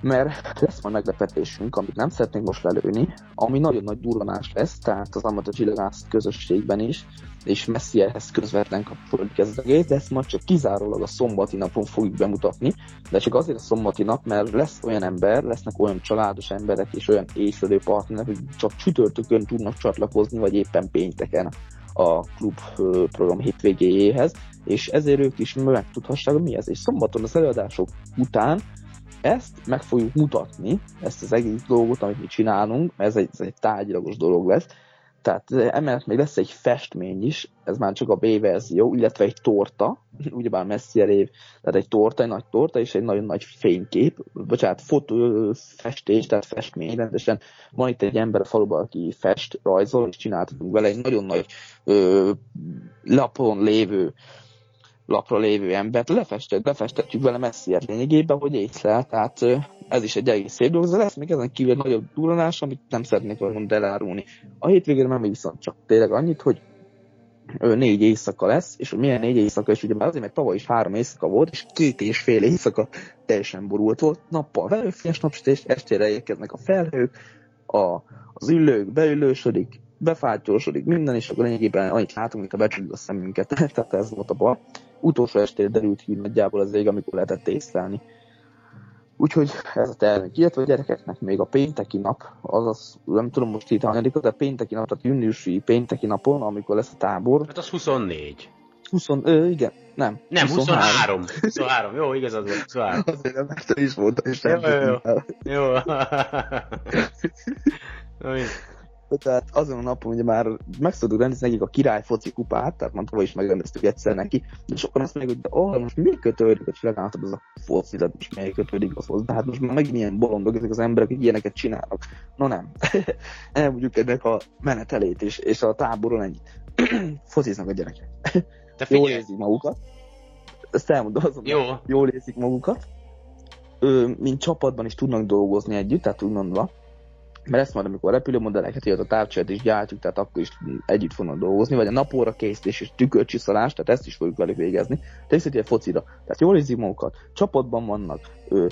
Speaker 5: mert lesz majd meglepetésünk, amit nem szeretnénk most lelőni, ami nagyon nagy durranás lesz, tehát az Amata Csillagász közösségben is, és Messierhez közvetlen kapcsolódik ez az egész, de ezt majd csak kizárólag a szombati napon fogjuk bemutatni, de csak azért a szombati nap, mert lesz olyan ember, lesznek olyan családos emberek és olyan észlelő partnerek, hogy csak csütörtökön tudnak csatlakozni, vagy éppen pénteken a klub program hétvégéjéhez, és ezért ők is megtudhassák, mi ez. És szombaton az előadások után ezt meg fogjuk mutatni, ezt az egész dolgot, amit mi csinálunk, ez egy, ez egy tárgyilagos dolog lesz, tehát emellett még lesz egy festmény is, ez már csak a B verzió, illetve egy torta, ugyebár Messier év, tehát egy torta, egy nagy torta, és egy nagyon nagy fénykép, bocsánat, fotó, festés, tehát festmény, rendesen. Van itt egy ember a faluban, aki fest, rajzol, és csináltatunk vele egy nagyon nagy ö, lapon lévő lapra lévő embert. Lefestet, lefestetjük vele messziért lényegében, hogy észlel, tehát ez is egy egész szép dolog, de lesz még ezen kívül nagyobb duranás, amit nem szeretnék valamit elárulni. A hétvégére nem viszont csak tényleg annyit, hogy négy éjszaka lesz, és hogy milyen négy éjszaka, és ugye már azért, mert tavaly is három éjszaka volt, és két és fél éjszaka teljesen borult volt, nappal velőfényes napsütés, estére érkeznek a felhők, a, az ülők beülősödik, befátyolsodik minden, és akkor lényegében annyit látunk, mint a becsüljük a szemünket, tehát ez volt a bal utolsó estére derült ki nagyjából az ég, amikor lehetett észlelni. Úgyhogy ez a tervünk. Illetve a gyerekeknek még a pénteki nap, azaz nem tudom most itt hanyadikot, de pénteki nap, tehát júniusi pénteki napon, amikor lesz a tábor.
Speaker 1: Hát az 24.
Speaker 5: 20, ö, igen, nem.
Speaker 1: Nem, 23. 23, jó, igazad volt, 23.
Speaker 5: Azért nem, mert is mondta, és
Speaker 1: nem jó, jó, jó. jó.
Speaker 5: Tehát azon a napon ugye már meg szoktuk rendezni nekik a király foci kupát, tehát már tavaly is megrendeztük egyszer neki, de sokan azt mondják, hogy de oh, most miért kötődik, hogy csinálhatod az a foci, tehát most miért kötődik az hozzá, hát most már megint ilyen bolondok ezek az emberek, hogy ilyeneket csinálnak. No nem. Elmondjuk ennek a menetelét és, és a táboron ennyi. Fociznak a gyerekek. Jól érzik magukat. Ezt elmondom azon.
Speaker 1: Jó.
Speaker 5: Jól érzik magukat. Ö, mint csapatban is tudnak dolgozni együtt, tehát úgy mondva. Mert ezt majd, amikor a repülőmodelleket, illetve a távcsövet is gyártjuk, tehát akkor is együtt fognak dolgozni, vagy a napóra készítés és tükörcsiszolás, tehát ezt is fogjuk velük végezni. Természetesen focira. Tehát jól érzik magukat, csapatban vannak, ö,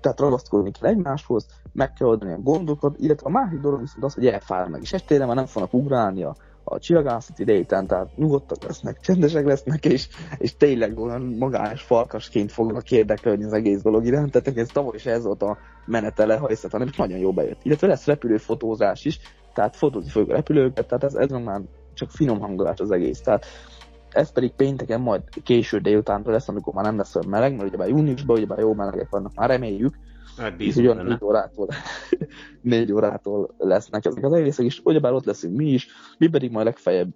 Speaker 5: tehát ragaszkodni kell egymáshoz, meg kell oldani a gondokat, illetve a másik dolog viszont az, hogy elfárnak, és estére már nem fognak ugrálni a, a csillagászati délután, tehát nyugodtak lesznek, csendesek lesznek, és, és tényleg olyan magányos farkasként fognak érdeklődni az egész dolog iránt, tehát ez tavaly is ez volt a menetele, ha hanem és nagyon jó bejött. Illetve lesz repülőfotózás is, tehát fotózni fogjuk a repülőket, tehát ez, ez már csak finom hangolás az egész. Tehát ez pedig pénteken majd késő délutántól lesz, amikor már nem lesz olyan meleg, mert ugyebár júniusban ugyebár jó melegek vannak, már reméljük,
Speaker 1: hát bízunk
Speaker 5: olyan négy órától, négy órától lesznek ezek az egészek, és ugyebár ott leszünk mi is, mi pedig majd legfeljebb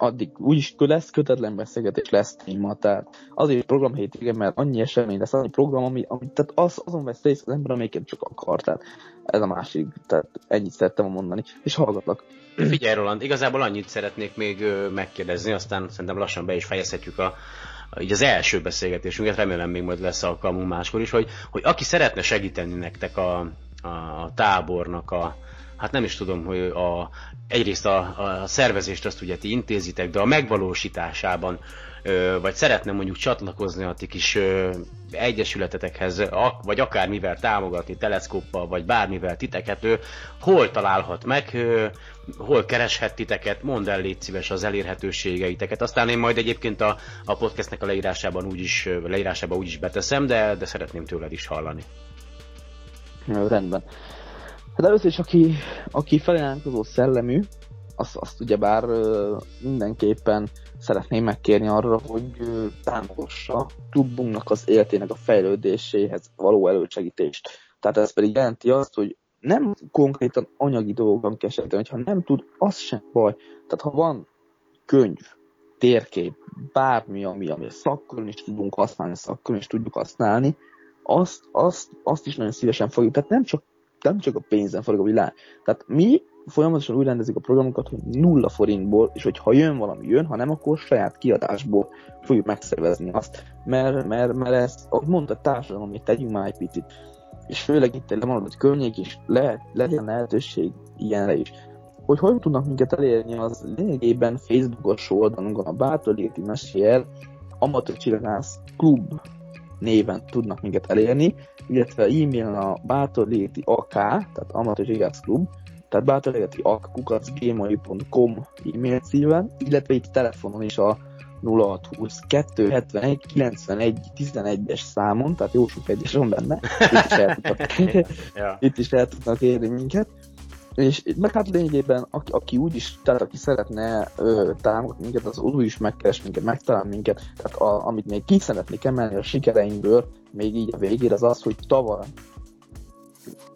Speaker 5: addig úgyis lesz kötetlen beszélgetés, lesz téma, tehát azért program hétvége, mert annyi esemény lesz, annyi program, ami, ami tehát az, azon vesz részt az ember, amelyiket csak akar, tehát ez a másik, tehát ennyit szerettem mondani, és hallgatlak.
Speaker 1: Figyelj Roland, igazából annyit szeretnék még megkérdezni, aztán szerintem lassan be is fejezhetjük a, így az első beszélgetésünket, remélem még majd lesz alkalmunk máskor is, hogy, hogy aki szeretne segíteni nektek a, a tábornak a, hát nem is tudom, hogy a, egyrészt a, a szervezést azt ugye ti intézitek, de a megvalósításában, vagy szeretne mondjuk csatlakozni a ti kis egyesületetekhez, vagy akármivel támogatni, teleszkóppal, vagy bármivel titeket, hol találhat meg, hol kereshet titeket, mondd el légy szíves az elérhetőségeiteket. Aztán én majd egyébként a, a podcastnek a leírásában úgyis, leírásában úgyis beteszem, de, de szeretném tőled is hallani.
Speaker 5: Rendben. Hát először is, aki, aki feliránykozó szellemű, azt, azt ugyebár mindenképpen szeretném megkérni arra, hogy támogassa klubunknak az életének a fejlődéséhez való elősegítést. Tehát ez pedig jelenti azt, hogy nem konkrétan anyagi dolgokban kell segíteni, ha nem tud, az sem baj. Tehát ha van könyv, térkép, bármi, ami, ami szakkörön is tudunk használni, szakkörön is tudjuk használni, azt, azt, azt is nagyon szívesen fogjuk. Tehát nem csak, nem csak a pénzen forog a világ. Tehát mi folyamatosan úgy rendezik a programokat, hogy nulla forintból, és hogy ha jön valami, jön, ha nem, akkor saját kiadásból fogjuk megszervezni azt. Mert, mert, mert ez, ahogy mondta, társadalom, amit tegyünk már egy picit. És főleg itt egy lemaradott környék is lehet, legyen lehetőség ilyenre is. Hogy hogy tudnak minket elérni, az lényegében Facebookos oldalunkon a Bátorléti Mesél Amatőr Csillagász Klub néven tudnak minket elérni, illetve e-mailen a bátorléti ak, tehát Amatőr Csillagász Klub, tehát bátorléti ak kukacgmail.com e-mail címen, illetve itt telefonon is a 0620 271 91 11-es számon, tehát jó sok egyes van benne, itt is el tudnak,
Speaker 1: Ja.
Speaker 5: itt is el tudnak érni minket. És meg hát lényegében, aki, aki úgyis, tehát aki szeretne ö, támogatni minket, az úgy is megkeres minket, megtalál minket. Tehát a, amit még ki szeretnék emelni a sikereinkből, még így a végére, az az, hogy tavaly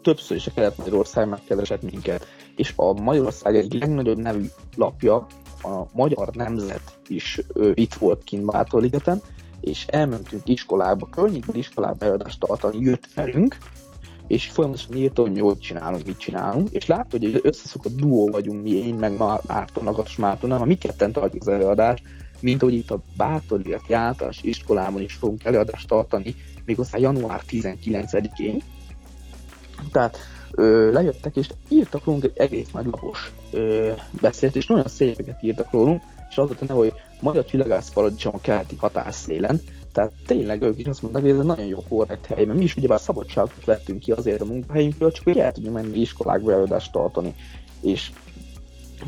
Speaker 5: többször is a Kelet-Magyarország megkeresett minket. És a Magyarország egyik legnagyobb nevű lapja, a Magyar Nemzet is ö, itt volt kint Bátorligeten, és elmentünk iskolába, környékbeli iskolába előadást tartani, jött velünk, és folyamatosan írta, hogy mi hogy csinálunk, mit csinálunk, és látta, hogy egy összeszokott duó vagyunk mi, én meg Már- Márton, Agatos Márton, nem, mi ketten tartjuk az előadást, mint hogy itt a Bátorliati általános iskolában is fogunk előadást tartani, méghozzá január 19-én. Tehát ö, lejöttek és írtak rólunk egy egész nagy lapos beszélt, és nagyon szépeket írtak rólunk, és az volt a neve, hogy Magyar Csillagász Paradicsom a keleti hatásszélen, tehát tényleg ők is azt mondták, hogy ez egy nagyon jó korrekt hely, mert mi is ugyebár szabadságot vettünk ki azért a munkahelyünkről, csak hogy el tudjunk menni iskolákba előadást tartani. És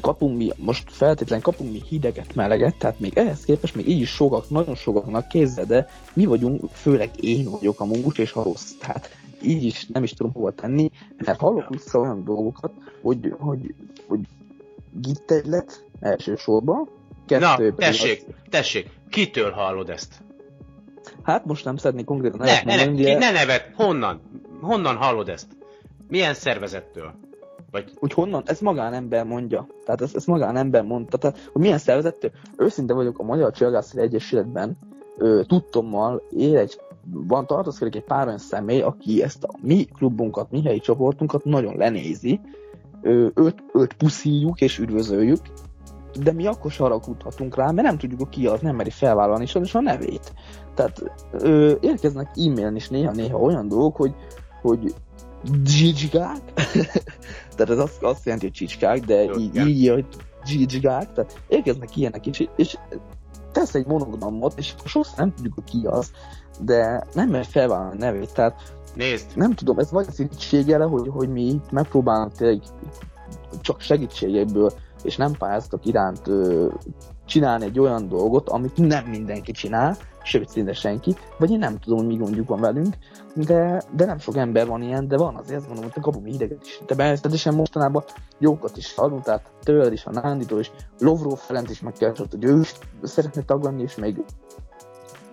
Speaker 5: kapunk mi, most feltétlenül kapunk mi hideget, meleget, tehát még ehhez képest még így is sokak, nagyon sokaknak kézzel, de mi vagyunk, főleg én vagyok a munkus és a rossz. Tehát így is nem is tudom hova tenni, mert hallok vissza olyan dolgokat, hogy, hogy, hogy gittegylet elsősorban,
Speaker 1: Na,
Speaker 5: kettő pedig
Speaker 1: tessék,
Speaker 5: az-
Speaker 1: tessék, kitől hallod ezt?
Speaker 5: Hát most nem szeretnék konkrétan
Speaker 1: Ne,
Speaker 5: nevet
Speaker 1: ne, ne,
Speaker 5: mondani,
Speaker 1: ki,
Speaker 5: de
Speaker 1: ne nevet, honnan? Honnan hallod ezt? Milyen szervezettől? Vagy.
Speaker 5: Úgy honnan? Ez magánember mondja. Tehát ezt, ezt magánember mondta. Tehát, hogy milyen szervezet, őszinte vagyok a Magyar Csillagászati Egyesületben, ö, tudtommal él egy, van tartozkodik egy pár olyan személy, aki ezt a mi klubunkat, mi helyi csoportunkat nagyon lenézi, őt, őt puszíjuk és üdvözöljük, de mi akkor saragudhatunk rá, mert nem tudjuk, hogy ki az, nem meri felvállalni és a nevét. Tehát ö, érkeznek e-mailen is néha-néha olyan dolgok, hogy, hogy dzsicskák, tehát ez azt, azt jelenti, hogy csicskák, de
Speaker 1: Jó,
Speaker 5: így, így, hogy dzsicskák, tehát érkeznek ilyenek is, és tesz egy monogramot, és sokszor nem tudjuk, hogy ki az, de nem mer felvállalni a nevét, tehát
Speaker 1: Nézd,
Speaker 5: nem tudom, ez vagy irítséggel, hogy, hogy mi megpróbálunk tényleg csak segítségekből, és nem pályázatok iránt ö, csinálni egy olyan dolgot, amit nem mindenki csinál, sőt, szinte senki, vagy én nem tudom, hogy mi gondjuk van velünk, de, de nem sok ember van ilyen, de van azért, azt mondom, hogy kapom ideget is. De természetesen mostanában jókat is hallunk, tehát tőled is, a Nánditól is, Lovró Ferenc is megkeresett, hogy ő is szeretne tagadni, és még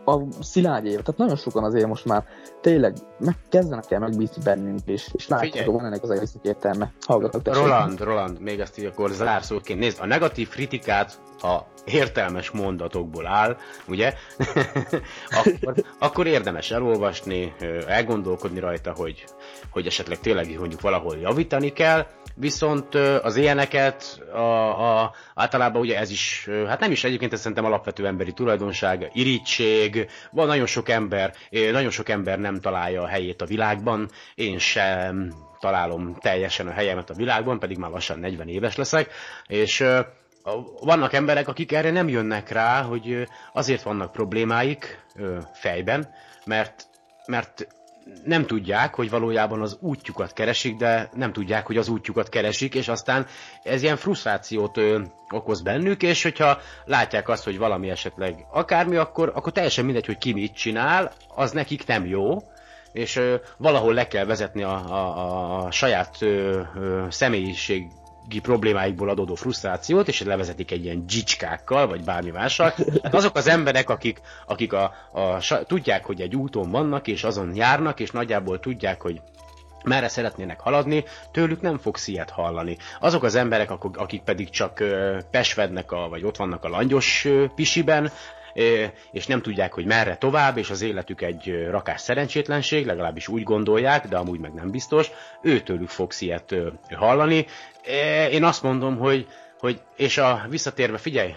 Speaker 5: a Szilágyi, tehát nagyon sokan azért most már tényleg meg, kezdenek el megbízni bennünk, és, és
Speaker 1: Figyelj.
Speaker 5: hogy van ennek az egésznek értelme. Hallgatok, tessék.
Speaker 1: Roland, Roland, még ezt így akkor zárszóként nézd, a negatív kritikát, ha értelmes mondatokból áll, ugye, akkor, akkor érdemes elolvasni, elgondolkodni rajta, hogy, hogy esetleg tényleg mondjuk valahol javítani kell, viszont az ilyeneket a, a, általában ugye ez is, hát nem is egyébként ez szerintem alapvető emberi tulajdonság, irítség, van nagyon sok ember, nagyon sok ember nem találja a helyét a világban, én sem találom teljesen a helyemet a világban, pedig már lassan 40 éves leszek, és vannak emberek, akik erre nem jönnek rá, hogy azért vannak problémáik fejben, mert, mert nem tudják, hogy valójában az útjukat keresik, de nem tudják, hogy az útjukat keresik, és aztán ez ilyen frusztrációt ö, okoz bennük, és hogyha látják azt, hogy valami esetleg akármi, akkor, akkor teljesen mindegy, hogy ki mit csinál, az nekik nem jó, és ö, valahol le kell vezetni a, a, a, saját ö, ö, személyiségi problémáikból adódó frusztrációt, és levezetik egy ilyen dzsicskákkal, vagy bármi mással. Hát azok az emberek, akik, akik a, a, tudják, hogy egy úton vannak, és azon járnak, és nagyjából tudják, hogy merre szeretnének haladni, tőlük nem fogsz ilyet hallani. Azok az emberek, akik, pedig csak pesvednek, a, vagy ott vannak a langyos pisiben, és nem tudják, hogy merre tovább, és az életük egy rakás szerencsétlenség, legalábbis úgy gondolják, de amúgy meg nem biztos, őtőlük fogsz ilyet hallani. Én azt mondom, hogy, hogy és a visszatérve, figyelj,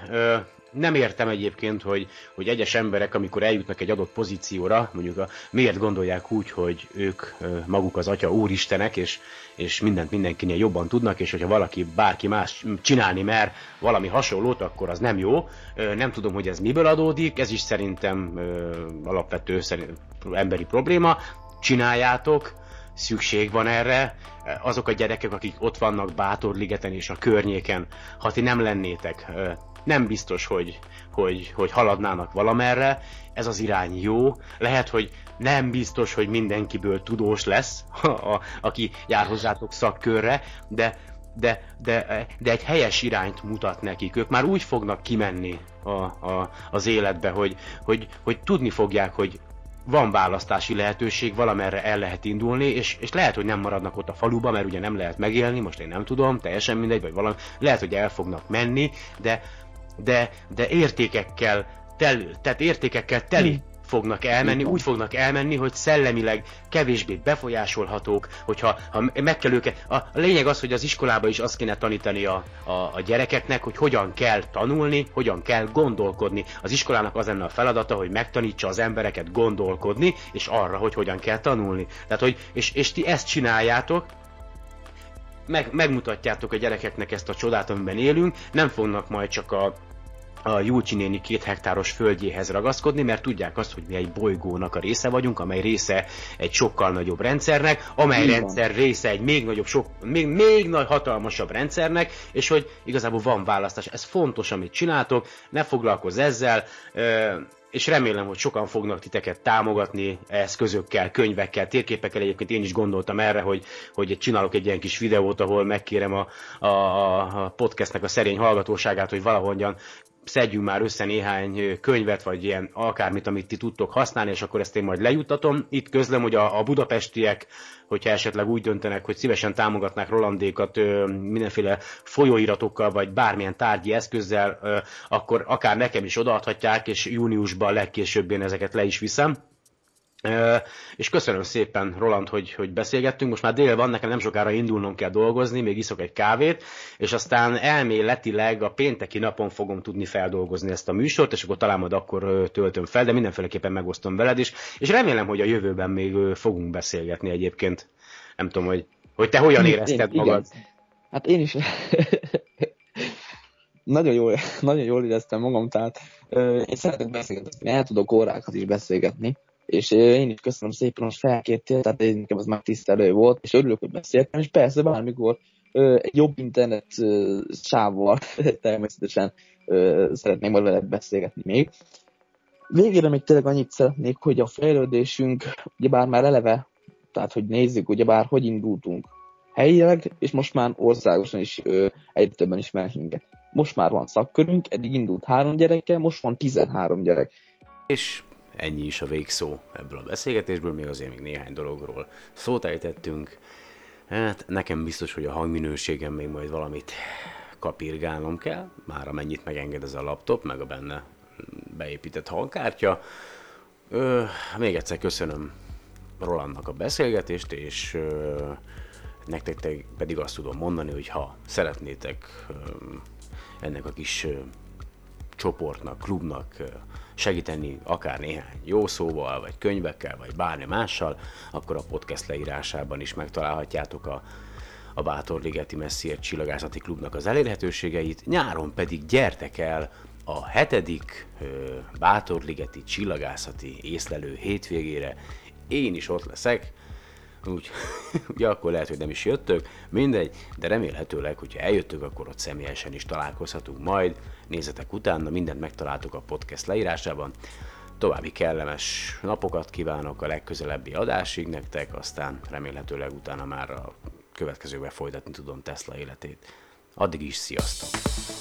Speaker 1: nem értem egyébként, hogy, hogy egyes emberek, amikor eljutnak egy adott pozícióra, mondjuk a, miért gondolják úgy, hogy ők maguk az atya úristenek, és, és mindent mindenkinél jobban tudnak, és hogyha valaki, bárki más csinálni mer valami hasonlót, akkor az nem jó. Nem tudom, hogy ez miből adódik, ez is szerintem alapvető szerint, emberi probléma. Csináljátok, szükség van erre. Azok a gyerekek, akik ott vannak Bátorligeten és a környéken, ha ti nem lennétek, nem biztos, hogy, hogy, hogy haladnának valamerre. Ez az irány jó. Lehet, hogy nem biztos, hogy mindenkiből tudós lesz, a, aki jár hozzátok szakkörre, de, de, de, de egy helyes irányt mutat nekik. Ők már úgy fognak kimenni a, a, az életbe, hogy, hogy, hogy tudni fogják, hogy van választási lehetőség, valamerre el lehet indulni, és, és lehet, hogy nem maradnak ott a faluba, mert ugye nem lehet megélni, most én nem tudom, teljesen mindegy, vagy valami, lehet, hogy el fognak menni, de, de, de értékekkel, tel, tehát értékekkel teli fognak elmenni, úgy fognak elmenni, hogy szellemileg kevésbé befolyásolhatók, hogyha ha meg kell őket... A, a lényeg az, hogy az iskolába is azt kéne tanítani a, a, a gyerekeknek, hogy hogyan kell tanulni, hogyan kell gondolkodni. Az iskolának az lenne a feladata, hogy megtanítsa az embereket gondolkodni, és arra, hogy hogyan kell tanulni. Tehát, hogy, és, és ti ezt csináljátok, meg, megmutatjátok a gyerekeknek ezt a csodát, amiben élünk, nem fognak majd csak a, a Júlcsi néni két hektáros földjéhez ragaszkodni, mert tudják azt, hogy mi egy bolygónak a része vagyunk, amely része egy sokkal nagyobb rendszernek, amely
Speaker 5: van.
Speaker 1: rendszer része egy még nagyobb, sok, még, még nagy hatalmasabb rendszernek, és hogy igazából van választás. Ez fontos, amit csináltok, ne foglalkozz ezzel, és remélem, hogy sokan fognak titeket támogatni eszközökkel, könyvekkel, térképekkel. Egyébként én is gondoltam erre, hogy, hogy csinálok egy ilyen kis videót, ahol megkérem a, a, a podcastnek a szerény hallgatóságát, hogy valahogyan szedjünk már össze néhány könyvet, vagy ilyen akármit, amit ti tudtok használni, és akkor ezt én majd lejutatom. Itt közlöm, hogy a, a budapestiek, hogyha esetleg úgy döntenek, hogy szívesen támogatnák Rolandékat ö, mindenféle folyóiratokkal, vagy bármilyen tárgyi eszközzel, ö, akkor akár nekem is odaadhatják, és júniusban legkésőbb én ezeket le is viszem és köszönöm szépen, Roland, hogy, hogy beszélgettünk. Most már dél van, nekem nem sokára indulnom kell dolgozni, még iszok egy kávét, és aztán elméletileg a pénteki napon fogom tudni feldolgozni ezt a műsort, és akkor talán majd akkor töltöm fel, de mindenféleképpen megosztom veled is, és remélem, hogy a jövőben még fogunk beszélgetni egyébként. Nem tudom, hogy, hogy te hogyan érezted én, magad. Igen.
Speaker 5: Hát én is nagyon jól, nagyon jól éreztem magam, tehát én szeretek beszélgetni, el tudok órákat is beszélgetni, és én is köszönöm szépen, hogy felkértél, tehát én nekem ez megtisztelő volt, és örülök, hogy beszéltem, és persze bármikor egy jobb internet sávval természetesen szeretnék majd veled beszélgetni még. Végére még tényleg annyit szeretnék, hogy a fejlődésünk, ugyebár már eleve, tehát hogy nézzük, ugyebár hogy indultunk helyileg, és most már országosan is egyre többen ismerünk minket. Most már van szakkörünk, eddig indult három gyerekkel, most van 13 gyerek.
Speaker 1: És ennyi is a végszó ebből a beszélgetésből, még azért még néhány dologról szót ejtettünk. Hát nekem biztos, hogy a hangminőségem még majd valamit kapirgálnom kell, már amennyit megenged ez a laptop, meg a benne beépített hangkártya. Ö, még egyszer köszönöm Rolandnak a beszélgetést, és ö, nektek pedig azt tudom mondani, hogy ha szeretnétek ö, ennek a kis ö, csoportnak, klubnak segíteni akár néhány jó szóval, vagy könyvekkel, vagy bármi mással, akkor a podcast leírásában is megtalálhatjátok a, a Bátorligeti Messier Csillagászati Klubnak az elérhetőségeit. Nyáron pedig gyertek el a hetedik Bátorligeti Csillagászati észlelő hétvégére. Én is ott leszek, úgy, ugye akkor lehet, hogy nem is jöttök, mindegy, de remélhetőleg, hogyha eljöttök, akkor ott személyesen is találkozhatunk majd. Nézzetek utána, mindent megtaláltok a podcast leírásában. További kellemes napokat kívánok a legközelebbi adásig nektek, aztán remélhetőleg utána már a következőben folytatni tudom Tesla életét. Addig is sziasztok!